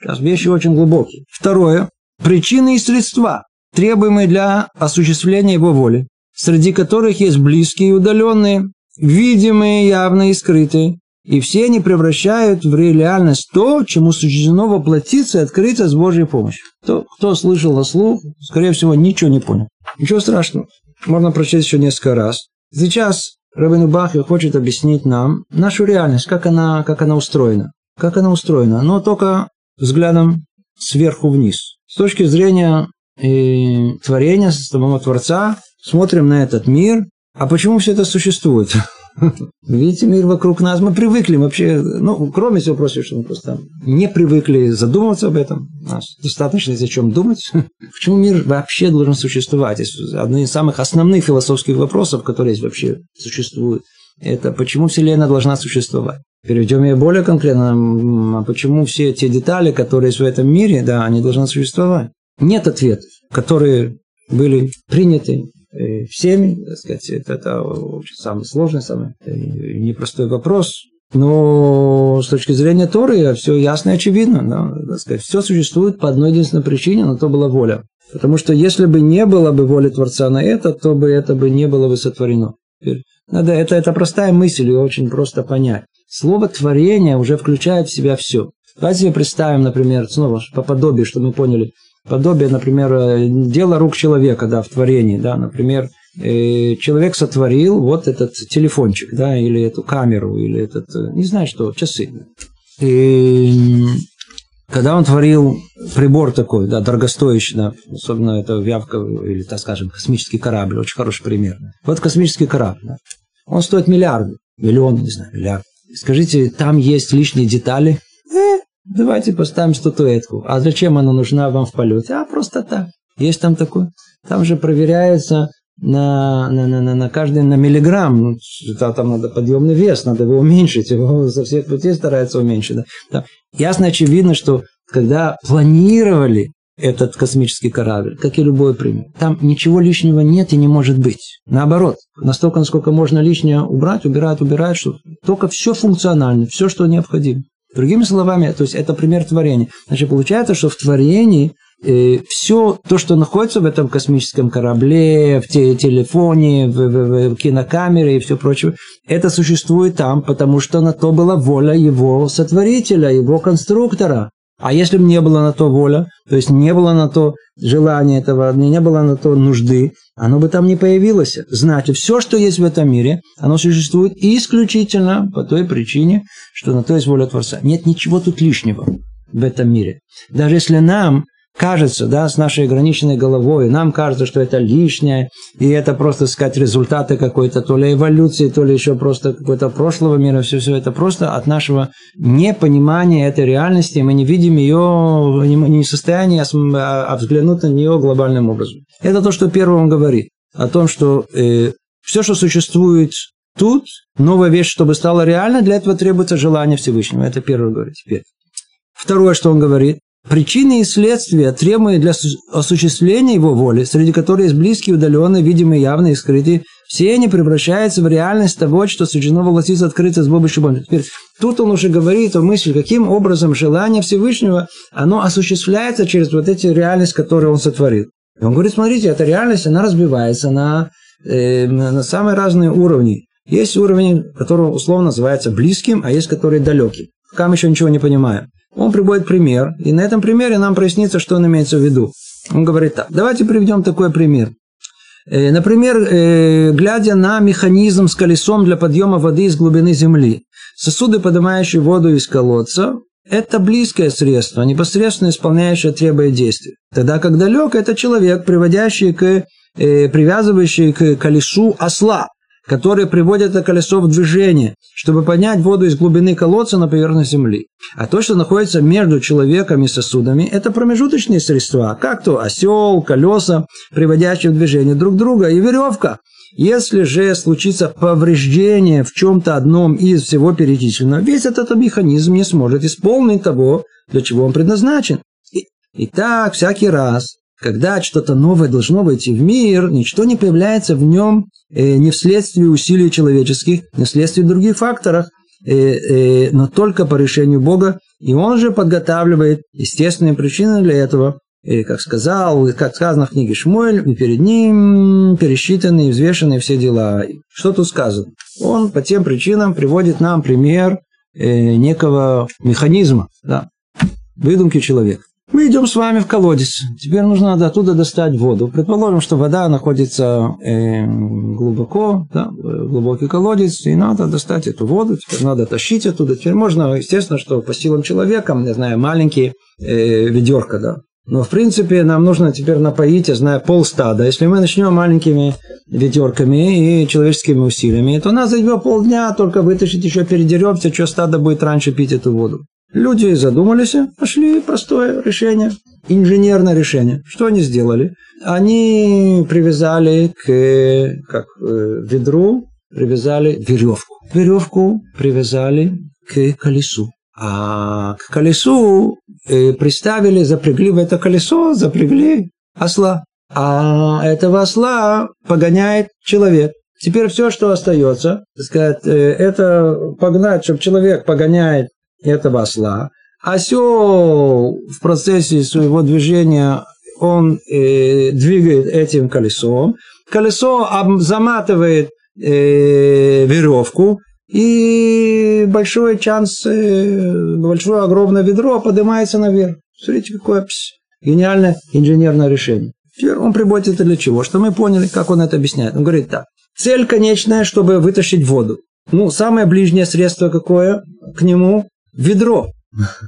Speaker 1: Сейчас вещи очень глубокие. Второе. Причины и средства, требуемые для осуществления его воли, среди которых есть близкие и удаленные, видимые, явные и скрытые, и все они превращают в реальность то, чему суждено воплотиться и открыться с Божьей помощью. Кто, кто слышал на слух, скорее всего, ничего не понял. Ничего страшного. Можно прочесть еще несколько раз. Сейчас Рабин Бахи хочет объяснить нам нашу реальность, как она, как она устроена. Как она устроена, но только взглядом сверху вниз. С точки зрения э, творения, самого Творца, смотрим на этот мир, а почему все это существует? Видите, мир вокруг нас, мы привыкли вообще, ну, кроме всего прочего, что мы просто не привыкли задумываться об этом, нас достаточно есть о чем думать. Почему мир вообще должен существовать? Это один из самых основных философских вопросов, которые есть вообще существуют. Это почему Вселенная должна существовать? Перейдем ее более конкретно, а почему все те детали, которые есть в этом мире, да, они должны существовать? Нет ответов, которые были приняты всеми, так сказать, это, это самый сложный, самый э, непростой вопрос. Но с точки зрения Торы все ясно и очевидно. Да, так сказать, все существует по одной единственной причине, но то была воля. Потому что если бы не было бы воли Творца на это, то бы это бы не было бы сотворено. Надо, это, это простая мысль, ее очень просто понять. Слово творение уже включает в себя все. Давайте себе представим, например, снова по подобию, чтобы мы поняли, подобие, например, э, дело рук человека, да, в творении, да, например, э, человек сотворил вот этот телефончик, да, или эту камеру, или этот, э, не знаю что, часы. И когда он творил прибор такой, да, дорогостоящий, да, особенно это вявка, или, так скажем, космический корабль, очень хороший пример. Вот космический корабль, да, он стоит миллиарды, миллион, не знаю, миллиард. Скажите, там есть лишние детали? Э, Давайте поставим статуэтку. А зачем она нужна вам в полете? А просто так. Есть там такое. Там же проверяется на, на, на, на, на каждый на миллиграмм. Ну, там надо подъемный вес, надо его уменьшить. Его со всех путей стараются уменьшить. Да. Там ясно очевидно, что когда планировали этот космический корабль, как и любой пример. Там ничего лишнего нет и не может быть. Наоборот, настолько, насколько можно лишнее убрать, убирать, убирать, что только все функционально, все, что необходимо. Другими словами, то есть это пример творения. Значит, получается, что в творении э, все то, что находится в этом космическом корабле, в те, телефоне, в, в, в кинокамере и все прочее, это существует там, потому что на то была воля его сотворителя, его конструктора. А если бы не было на то воля, то есть не было на то желания этого, не было на то нужды, оно бы там не появилось. Значит, все, что есть в этом мире, оно существует исключительно по той причине, что на то есть воля Творца. Нет ничего тут лишнего в этом мире. Даже если нам кажется, да, с нашей ограниченной головой, нам кажется, что это лишнее, и это просто, сказать, результаты какой-то то ли эволюции, то ли еще просто какого-то прошлого мира, все, все это просто от нашего непонимания этой реальности, мы не видим ее, не в состоянии, а, а взглянуть на нее глобальным образом. Это то, что первым говорит, о том, что э, все, что существует тут, новая вещь, чтобы стала реальной, для этого требуется желание Всевышнего. Это первое говорит теперь. Второе, что он говорит, Причины и следствия, требуемые для осуществления его воли, среди которых есть близкие, удаленные, видимые, явные и скрытые, все они превращаются в реальность того, что суждено воплотиться открыто с Богом Бога. Теперь тут он уже говорит о мысли, каким образом желание Всевышнего, оно осуществляется через вот эти реальность, которую он сотворил. И он говорит, смотрите, эта реальность, она разбивается на, э, на самые разные уровни. Есть уровень, который условно называется близким, а есть который далеким. Пока мы еще ничего не понимаем. Он приводит пример, и на этом примере нам прояснится, что он имеется в виду. Он говорит так, давайте приведем такой пример. Э, например, э, глядя на механизм с колесом для подъема воды из глубины земли. Сосуды, поднимающие воду из колодца, это близкое средство, непосредственно исполняющее требуя действий. Тогда как далек это человек, приводящий к, э, привязывающий к колесу осла, которые приводят это колесо в движение, чтобы поднять воду из глубины колодца на поверхность земли. А то, что находится между человеком и сосудами, это промежуточные средства, как то осел, колеса, приводящие в движение друг друга, и веревка. Если же случится повреждение в чем-то одном из всего перечисленного, весь этот механизм не сможет исполнить того, для чего он предназначен. Итак, всякий раз, когда что-то новое должно войти в мир, ничто не появляется в нем э, не вследствие усилий человеческих, не вследствие других факторов, но только по решению Бога, и Он же подготавливает естественные причины для этого, и, как сказал, как сказано в книге Шмуэль, и перед ним пересчитаны и взвешены все дела. Что тут сказано? Он по тем причинам приводит нам пример э, некого механизма, да, выдумки человека. Мы идем с вами в колодец. Теперь нужно оттуда достать воду. Предположим, что вода находится э, глубоко, да, глубокий колодец, и надо достать эту воду. Теперь надо тащить оттуда. Теперь можно, естественно, что по силам человека, не знаю, маленькие э, ведерко, да, но, в принципе, нам нужно теперь напоить, я знаю, полстада. Если мы начнем маленькими ведерками и человеческими усилиями, то нас займет полдня только вытащить, еще передеремся, что стадо будет раньше пить эту воду. Люди задумались, нашли простое решение, инженерное решение. Что они сделали? Они привязали к как, э, ведру, привязали веревку. Веревку привязали к колесу. А к колесу э, приставили, запрягли в это колесо, запрягли осла. А этого осла погоняет человек. Теперь все, что остается, так сказать, э, это погнать, чтобы человек погоняет этого осла. Осел в процессе своего движения он э, двигает этим колесом. Колесо заматывает э, веревку, и большой шанс, э, большое огромное ведро поднимается наверх. Смотрите, какое пс, гениальное инженерное решение. Теперь он приводит это для чего? Что мы поняли, как он это объясняет. Он говорит так. Цель конечная, чтобы вытащить воду. Ну, самое ближнее средство какое к нему? Ведро.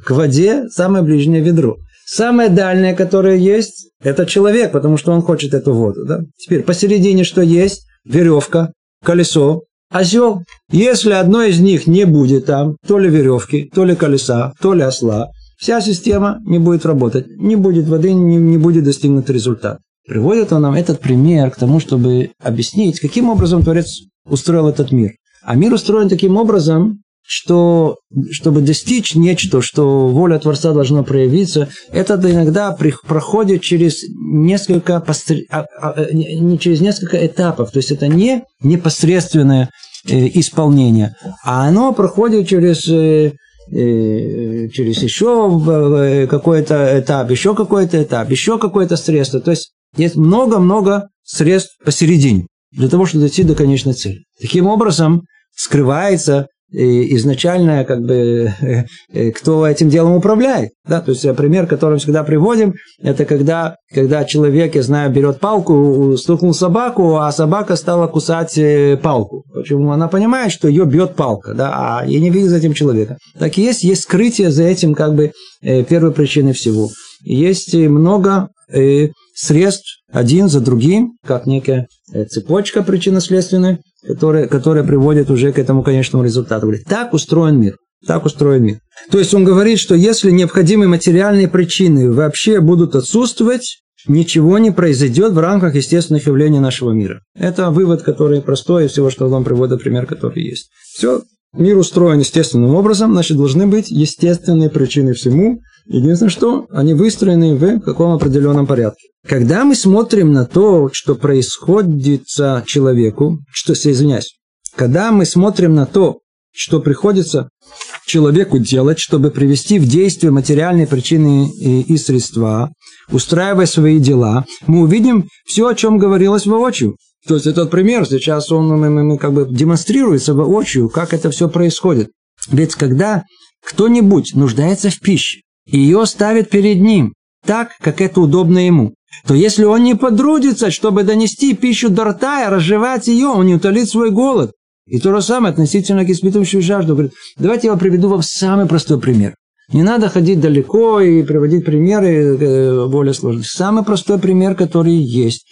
Speaker 1: К воде самое ближнее ведро. Самое дальнее, которое есть, это человек, потому что он хочет эту воду. Да? Теперь посередине что есть? Веревка, колесо, осел. Если одно из них не будет там, то ли веревки, то ли колеса, то ли осла, вся система не будет работать, не будет воды, не, не будет достигнут результат. Приводит он нам этот пример к тому, чтобы объяснить, каким образом Творец устроил этот мир. А мир устроен таким образом, что чтобы достичь нечто, что воля Творца должна проявиться, это иногда проходит через несколько, постр... А, а, не через несколько этапов. То есть это не непосредственное э, исполнение, а оно проходит через э, э, через еще какой-то этап, еще какой-то этап, еще какое-то средство. То есть есть много-много средств посередине для того, чтобы дойти до конечной цели. Таким образом, скрывается изначально, как бы, э, э, кто этим делом управляет. Да? То есть э, пример, который мы всегда приводим, это когда, когда человек, я знаю, берет палку, стукнул собаку, а собака стала кусать палку. Почему? Она понимает, что ее бьет палка, да, а я не видит за этим человека. Так и есть, есть скрытие за этим, как бы, первой причиной всего. Есть много средств один за другим, как некая цепочка причинно-следственная, которая, которая приводит уже к этому конечному результату. Говорит, так устроен мир. Так устроен мир. То есть он говорит, что если необходимые материальные причины вообще будут отсутствовать, ничего не произойдет в рамках естественных явлений нашего мира. Это вывод, который простой из всего, что вам приводит пример, который есть. Все, мир устроен естественным образом, значит, должны быть естественные причины всему, Единственное, что они выстроены в каком определенном порядке. Когда мы смотрим на то, что происходит человеку, что, извиняюсь, когда мы смотрим на то, что приходится человеку делать, чтобы привести в действие материальные причины и средства, устраивая свои дела, мы увидим все, о чем говорилось воочию. То есть этот пример сейчас он мы, мы как бы демонстрируется воочию, как это все происходит. Ведь когда кто-нибудь нуждается в пище, ее ставит перед ним, так, как это удобно ему, то если он не подрудится, чтобы донести пищу до рта и разжевать ее, он не утолит свой голод. И то же самое относительно к испытывающему жажду. Говорит, давайте я приведу вам самый простой пример. Не надо ходить далеко и приводить примеры э, более сложные. Самый простой пример, который есть.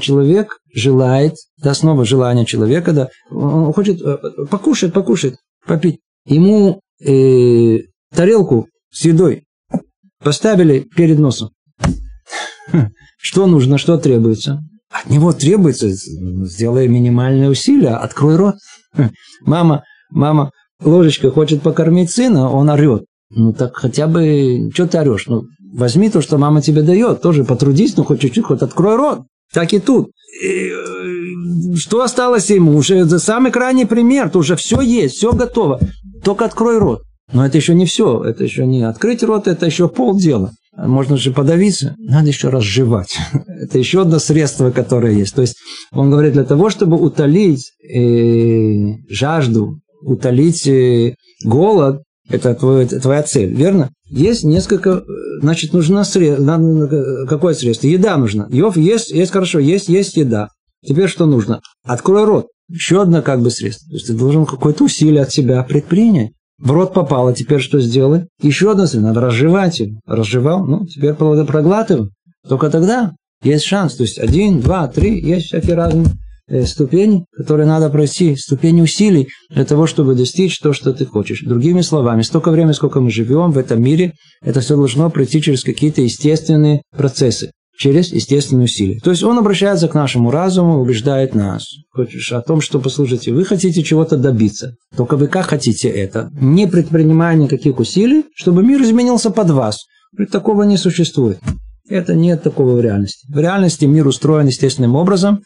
Speaker 1: Человек желает, да, снова желание человека, да, он хочет э, покушать, покушать, попить. Ему э, тарелку с едой Поставили перед носом. Что нужно, что требуется? От него требуется, сделай минимальные усилия, открой рот. Мама, мама, ложечка хочет покормить сына, он орет. Ну так хотя бы, что ты орешь? Ну, возьми то, что мама тебе дает, тоже потрудись, ну хоть чуть-чуть, хоть открой рот. Так и тут. И, э, что осталось ему? Уже это самый крайний пример, то уже все есть, все готово. только открой рот. Но это еще не все, это еще не открыть рот, это еще полдела. Можно же подавиться, надо еще раз жевать. Это еще одно средство, которое есть. То есть он говорит, для того, чтобы утолить э, жажду, утолить э, голод, это твой, твоя цель, верно? Есть несколько, э, значит, нужно средство. Какое средство? Еда нужна. Йов, есть, есть хорошо, есть, есть еда. Теперь что нужно? Открой рот. Еще одно как бы средство. То есть ты должен какое-то усилие от себя предпринять. В рот попало, теперь что сделай? Еще одно средство. Надо разжевать его. Разжевал, ну, теперь проглатывай. Только тогда есть шанс. То есть один, два, три, есть всякие разные э, ступени, которые надо пройти, ступени усилий для того, чтобы достичь то, что ты хочешь. Другими словами, столько времени, сколько мы живем в этом мире, это все должно пройти через какие-то естественные процессы через естественные усилия. То есть он обращается к нашему разуму, убеждает нас хочешь, о том, что, послушайте, вы хотите чего-то добиться. Только вы как хотите это? Не предпринимая никаких усилий, чтобы мир изменился под вас. Такого не существует. Это нет такого в реальности. В реальности мир устроен естественным образом,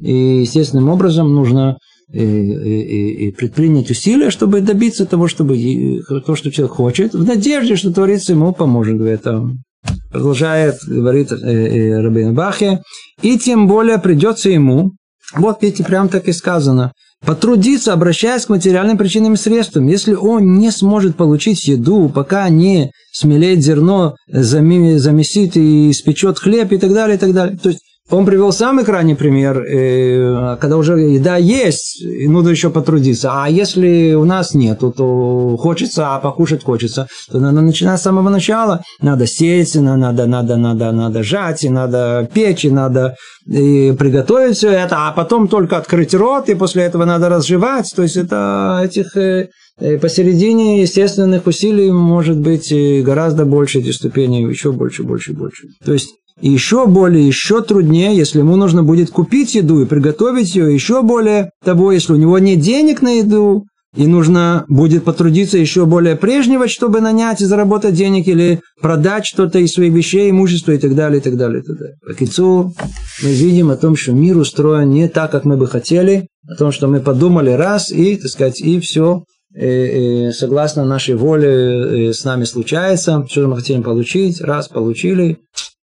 Speaker 1: и естественным образом нужно и, и, и предпринять усилия, чтобы добиться того, чтобы то, что человек хочет, в надежде, что Творец ему поможет в этом. Продолжает, говорит э, э, Рабин Бахе, и тем более придется ему, вот видите, прям так и сказано, потрудиться, обращаясь к материальным причинам и средствам. Если он не сможет получить еду, пока не смелеет зерно, замесит и испечет хлеб и так далее, и так далее. То есть он привел самый крайний пример, э, когда уже еда есть, нужно еще потрудиться. А если у нас нет, то хочется, а покушать хочется, то надо начинать с самого начала. Надо сеять, надо, надо, надо, надо жать, и надо печь, и надо и приготовить все это, а потом только открыть рот, и после этого надо разжевать. То есть это этих э, э, посередине естественных усилий может быть гораздо больше эти ступени, еще больше, больше, больше. То есть и еще более, еще труднее, если ему нужно будет купить еду и приготовить ее, еще более того, если у него нет денег на еду, и нужно будет потрудиться еще более прежнего, чтобы нанять и заработать денег, или продать что-то из своих вещей, имущества и так далее, и так далее, и так далее. По Кицу мы видим о том, что мир устроен не так, как мы бы хотели, о том, что мы подумали раз, и, так сказать, и все э, э, согласно нашей воле э, с нами случается, что мы хотим получить, раз получили,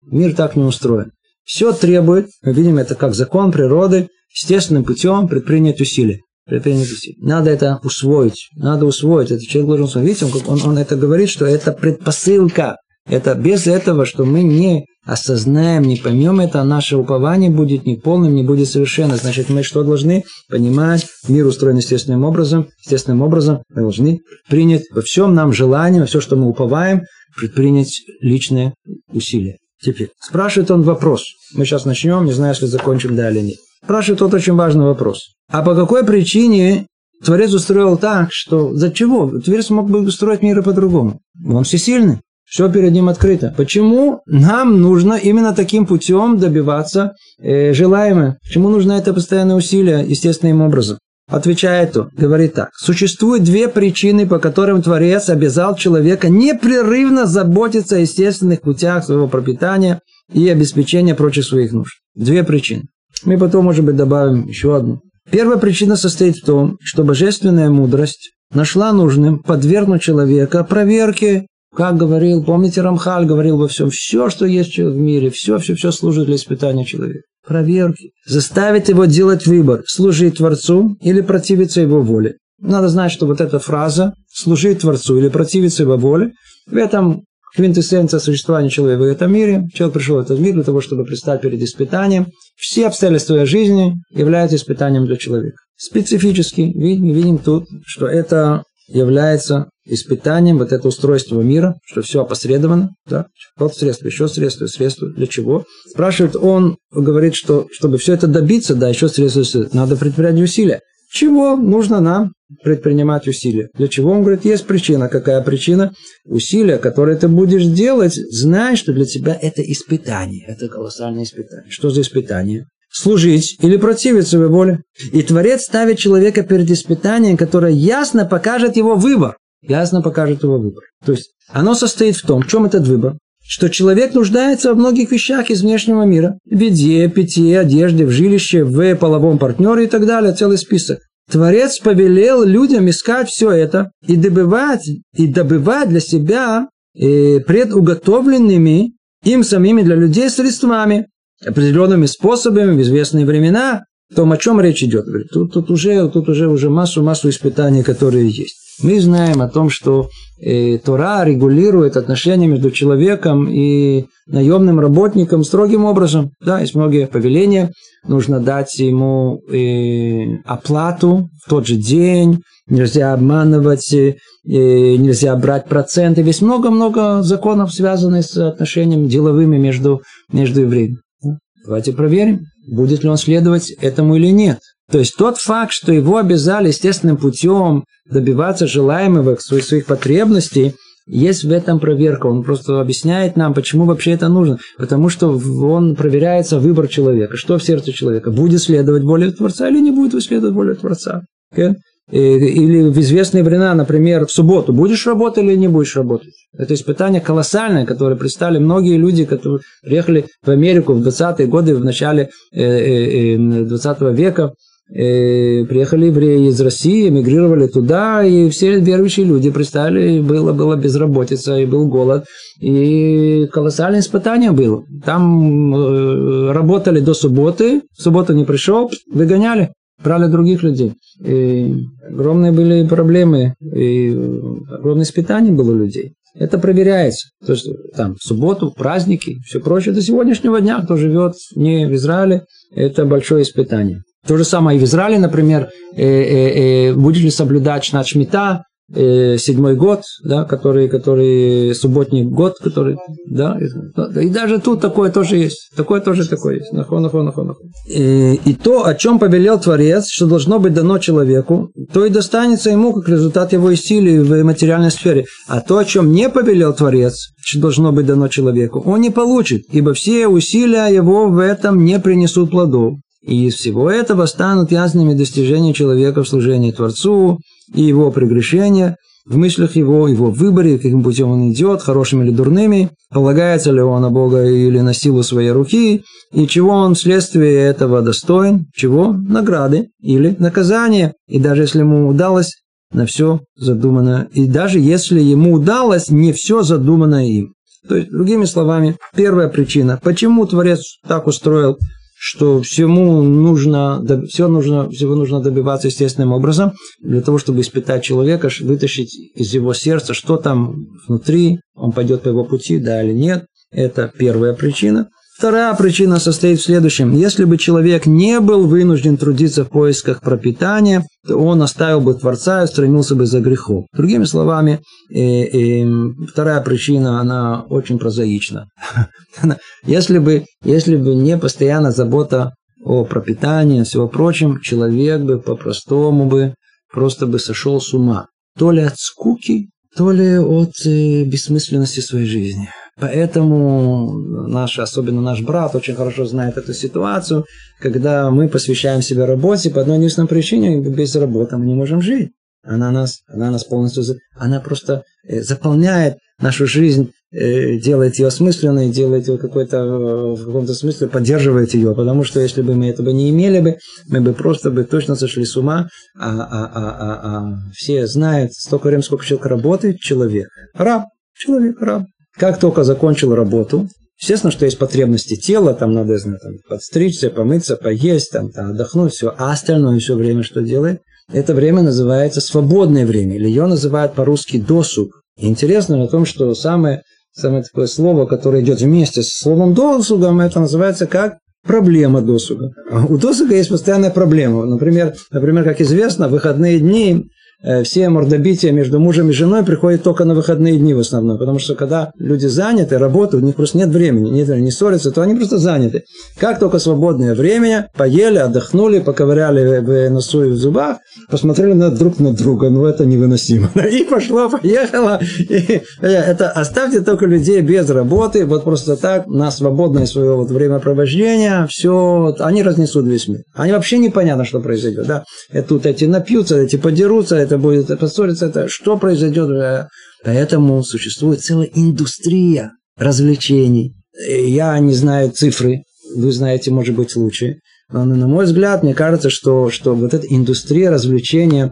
Speaker 1: Мир так не устроен. Все требует, мы видим это как закон природы, естественным путем предпринять усилия. Предпринять усилия. Надо это усвоить. Надо усвоить. Это человек должен усвоить. Видите, он, он, он это говорит, что это предпосылка. Это без этого, что мы не осознаем, не поймем это, наше упование будет неполным, не будет совершенно. Значит, мы что должны понимать? Мир устроен естественным образом. Естественным образом мы должны принять во всем нам желание, во все, что мы уповаем, предпринять личные усилия. Теперь, спрашивает он вопрос. Мы сейчас начнем, не знаю, если закончим да или нет. Спрашивает тот очень важный вопрос. А по какой причине Творец устроил так, что... За чего? Творец мог бы устроить мир по-другому. Он всесильный. Все перед ним открыто. Почему нам нужно именно таким путем добиваться э, желаемого? Почему нужно это постоянное усилие естественным образом? Отвечает он, говорит так. Существует две причины, по которым Творец обязал человека непрерывно заботиться о естественных путях своего пропитания и обеспечения прочих своих нужд. Две причины. Мы потом, может быть, добавим еще одну. Первая причина состоит в том, что божественная мудрость нашла нужным подвергнуть человека проверке, как говорил, помните, Рамхаль говорил во всем, все, что есть в мире, все, все, все служит для испытания человека проверки, заставить его делать выбор, служить Творцу или противиться его воле. Надо знать, что вот эта фраза «служить Творцу или противиться его воле» в этом квинтэссенция существования человека в этом мире. Человек пришел в этот мир для того, чтобы предстать перед испытанием. Все обстоятельства жизни являются испытанием для человека. Специфически видим, видим тут, что это является испытанием вот это устройство мира, что все опосредовано, да, вот средство, еще средство, средство, для чего? Спрашивает, он говорит, что чтобы все это добиться, да, еще средства, надо предпринять усилия. Чего нужно нам предпринимать усилия? Для чего? Он говорит, есть причина. Какая причина? Усилия, которые ты будешь делать, знай, что для тебя это испытание. Это колоссальное испытание. Что за испытание? служить или противиться его воле. И Творец ставит человека перед испытанием, которое ясно покажет его выбор ясно покажет его выбор. То есть оно состоит в том, в чем этот выбор, что человек нуждается во многих вещах из внешнего мира. В еде, питье, одежде, в жилище, в половом партнере и так далее, целый список. Творец повелел людям искать все это и добывать, и добывать для себя э, предуготовленными им самими для людей средствами, определенными способами в известные времена, о том, о чем речь идет. Тут, тут уже, тут уже, уже массу, массу испытаний, которые есть. Мы знаем о том, что э, Тора регулирует отношения между человеком и наемным работником строгим образом. Да, есть многие повеления. Нужно дать ему э, оплату в тот же день. Нельзя обманывать, э, нельзя брать проценты. Есть много-много законов, связанных с отношениями деловыми между, между евреями. Давайте проверим, будет ли он следовать этому или нет. То есть тот факт, что его обязали естественным путем добиваться желаемого своих, своих потребностей, есть в этом проверка. Он просто объясняет нам, почему вообще это нужно. Потому что он проверяется выбор человека. Что в сердце человека? Будет следовать воле Творца или не будет следовать воле Творца? Okay? Или в известные времена, например, в субботу будешь работать или не будешь работать. Это испытание колоссальное, которое представили многие люди, которые приехали в Америку в 20-е годы, в начале 20 э, э. Приехали евреи из России, эмигрировали туда, и все верующие люди представили, было, было безработица, и был голод, и колоссальное испытание было. Там э, работали до субботы, в субботу не пришел, выгоняли брали других людей. И огромные были проблемы, и огромное испытание было людей. Это проверяется. То есть там в субботу, праздники, все прочее. До сегодняшнего дня, кто живет не в Израиле, это большое испытание. То же самое и в Израиле, например, э, э, э, будешь ли соблюдать шнат шмита, седьмой год, да, который, который субботний год, который, да, и, даже тут такое тоже есть, такое тоже такое есть, нахон, нахон, нахон, нахон. И, и то, о чем повелел Творец, что должно быть дано человеку, то и достанется ему как результат его усилий в материальной сфере. А то, о чем не повелел Творец, что должно быть дано человеку, он не получит, ибо все усилия его в этом не принесут плодов. И из всего этого станут ясными достижения человека в служении Творцу и его прегрешения, в мыслях его, его выборе, каким путем он идет, хорошими или дурными, полагается ли он на Бога или на силу своей руки, и чего он вследствие этого достоин, чего награды или наказания. И даже если ему удалось на все задумано, и даже если ему удалось не все задумано им. То есть, другими словами, первая причина, почему Творец так устроил что всему нужно, все нужно, всего нужно добиваться естественным образом, для того, чтобы испытать человека, вытащить из его сердца, что там внутри, он пойдет по его пути, да или нет. Это первая причина. Вторая причина состоит в следующем. Если бы человек не был вынужден трудиться в поисках пропитания, то он оставил бы Творца и стремился бы за грехом. Другими словами, э, э, вторая причина, она очень прозаична. Если бы, если бы не постоянно забота о пропитании и всего прочем, человек бы по-простому бы просто бы сошел с ума. То ли от скуки, то ли от э, бессмысленности своей жизни. Поэтому наш, особенно наш брат очень хорошо знает эту ситуацию, когда мы посвящаем себя работе по одной единственной причине, без работы мы не можем жить. Она нас, она нас полностью, она просто э, заполняет нашу жизнь, э, делает ее осмысленной, делает ее какой-то, э, в каком-то смысле поддерживает ее, потому что если бы мы этого не имели бы, мы бы просто бы точно сошли с ума, а, а, а, а, а все знают, столько времени, сколько человек работает, человек, раб, человек, раб. Как только закончил работу, естественно, что есть потребности тела, там надо знаю, там, подстричься, помыться, поесть, там, там, отдохнуть, все, а остальное все время что делает? Это время называется свободное время, или ее называют по-русски досуг. И интересно о том, что самое, самое такое слово, которое идет вместе с словом досугом, это называется как проблема досуга. У досуга есть постоянная проблема. Например, например, как известно, выходные дни все мордобития между мужем и женой приходят только на выходные дни в основном, потому что когда люди заняты, работают, у них просто нет времени, нет не ссорятся, то они просто заняты. Как только свободное время, поели, отдохнули, поковыряли носу и в зубах, посмотрели на друг на друга, ну это невыносимо. И пошло, поехало. И это оставьте только людей без работы, вот просто так, на свободное свое вот времяпровождения, все, они разнесут весь мир. Они вообще непонятно, что произойдет. Да? И тут эти напьются, эти подерутся, это это будет поссориться, это что произойдет. Поэтому существует целая индустрия развлечений. Я не знаю цифры, вы знаете, может быть, лучше. Но, на мой взгляд, мне кажется, что, что вот эта индустрия развлечения, э,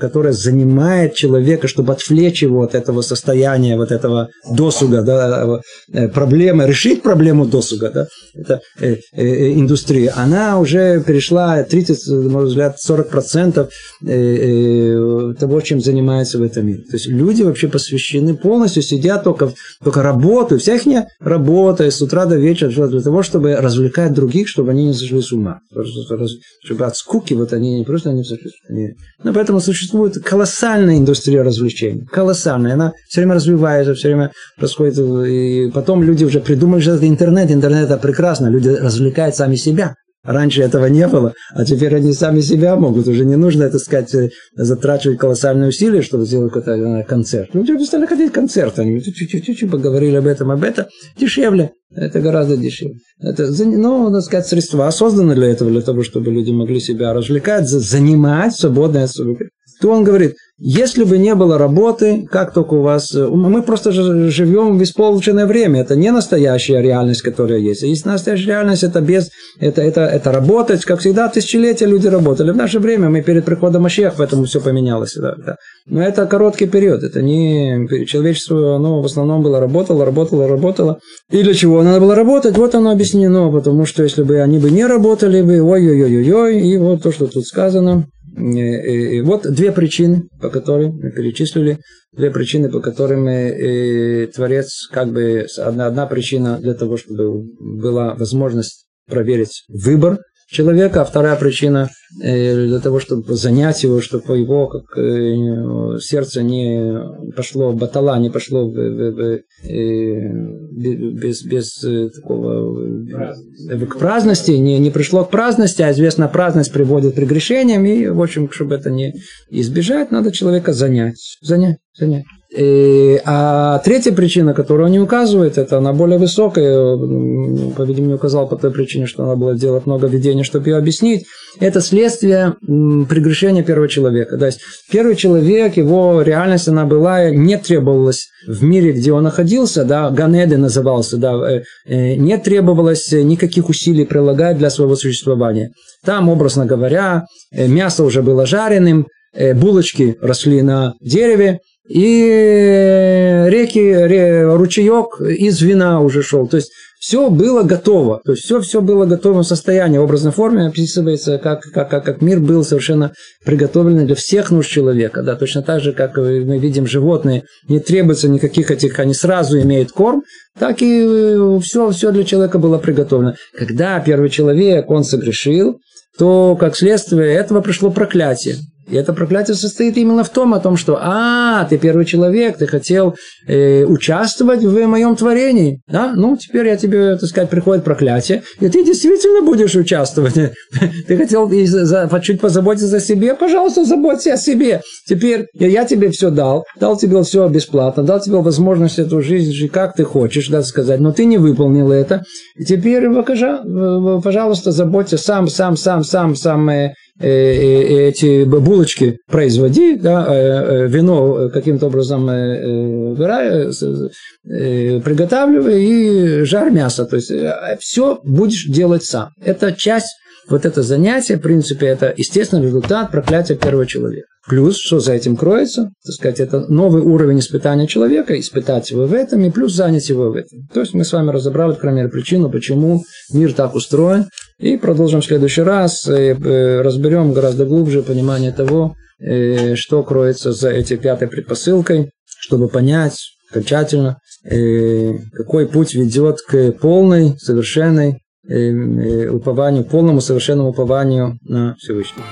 Speaker 1: которая занимает человека, чтобы отвлечь его от этого состояния, вот этого досуга, да, э, проблемы, решить проблему досуга, да, это э, э, индустрия, она уже перешла 30, на мой взгляд, 40% э, э, того, чем занимается в этом мире. То есть люди вообще посвящены полностью, сидят только, только работают, вся их работа с утра до вечера для того, чтобы развлекать других, чтобы они не зашли с ума. Чтобы от скуки вот они не просто не сошли они... Но поэтому существует колоссальная индустрия развлечений. Колоссальная. Она все время развивается, все время происходит. И потом люди уже придумали, что это интернет. Интернет это прекрасно. Люди развлекают сами себя. Раньше этого не было, а теперь они сами себя могут. Уже не нужно, это сказать, э, затрачивать колоссальные усилия, чтобы сделать какой-то концерт. Люди перестали ходить концерт. Они чуть-чуть поговорили об этом, об этом. Дешевле. Это гораздо дешевле. Это, ну, надо сказать, средства созданы для этого, для того, чтобы люди могли себя развлекать, занимать свободное то он говорит, если бы не было работы, как только у вас... Э, мы просто живем в испорченное время. Это не настоящая реальность, которая есть. Есть настоящая реальность, это без... Это, это, это работать. Как всегда, тысячелетия люди работали. В наше время мы перед приходом Машех, поэтому все поменялось. Да, да. Но это короткий период. Это не... Человечество, оно в основном было работало, работало, работало. И для чего надо было работать? Вот оно объяснено. Потому что если бы они бы не работали бы, ой-ой-ой-ой, и вот то, что тут сказано, вот две причины, по которым мы перечислили, две причины, по которым э, Творец, как бы, одна, одна причина для того, чтобы была возможность проверить выбор человека, а вторая причина э, для того, чтобы занять его, чтобы его как э, сердце не пошло батала, не пошло в, в, в, э, без, без такого к праздности, не, не пришло к праздности, а известно, праздность приводит к прегрешениям, и, в общем, чтобы это не избежать, надо человека занять, занять, занять. И, а третья причина, которую он не указывает, это она более высокая, по-видимому, не указал по той причине, что надо было делать много видений, чтобы ее объяснить. Это следствие прегрешения первого человека. То есть первый человек, его реальность, она была, не требовалась в мире, где он находился, да, Ганеды назывался, да, э, э, не требовалось никаких усилий прилагать для своего существования. Там, образно говоря, э, мясо уже было жареным, булочки росли на дереве, и реки, ручеек из вина уже шел. То есть все было готово. То есть все, все было готово в состоянии. В образной форме описывается, как, как, как, как мир был совершенно приготовлен для всех нужд человека. Да, точно так же, как мы видим, животные не требуется никаких этих, они сразу имеют корм, так и все, все для человека было приготовлено. Когда первый человек, он согрешил, то, как следствие этого пришло проклятие. И это проклятие состоит именно в том, о том, что «А, ты первый человек, ты хотел э, участвовать в моем творении, да? Ну, теперь я тебе, так сказать, приходит проклятие, и ты действительно будешь участвовать. Ты хотел чуть позаботиться о себе, пожалуйста, заботься о себе. Теперь я тебе все дал, дал тебе все бесплатно, дал тебе возможность эту жизнь жить, как ты хочешь, да, сказать, но ты не выполнил это. И теперь, пожалуйста, заботься сам, сам, сам, сам, сам, э, эти булочки производи, да, э, вино каким-то образом приготавливай и жар мясо. То есть все будешь делать сам. Это часть вот это занятие, в принципе, это естественный результат проклятия первого человека. Плюс, что за этим кроется, так сказать, это новый уровень испытания человека, испытать его в этом, и плюс занять его в этом. То есть мы с вами разобрали, крайней мере, причину, почему мир так устроен, и продолжим в следующий раз, э, разберем гораздо глубже понимание того, э, что кроется за этой пятой предпосылкой, чтобы понять окончательно, э, какой путь ведет к полной, совершенной упованию, полному совершенному упованию на Всевышнего.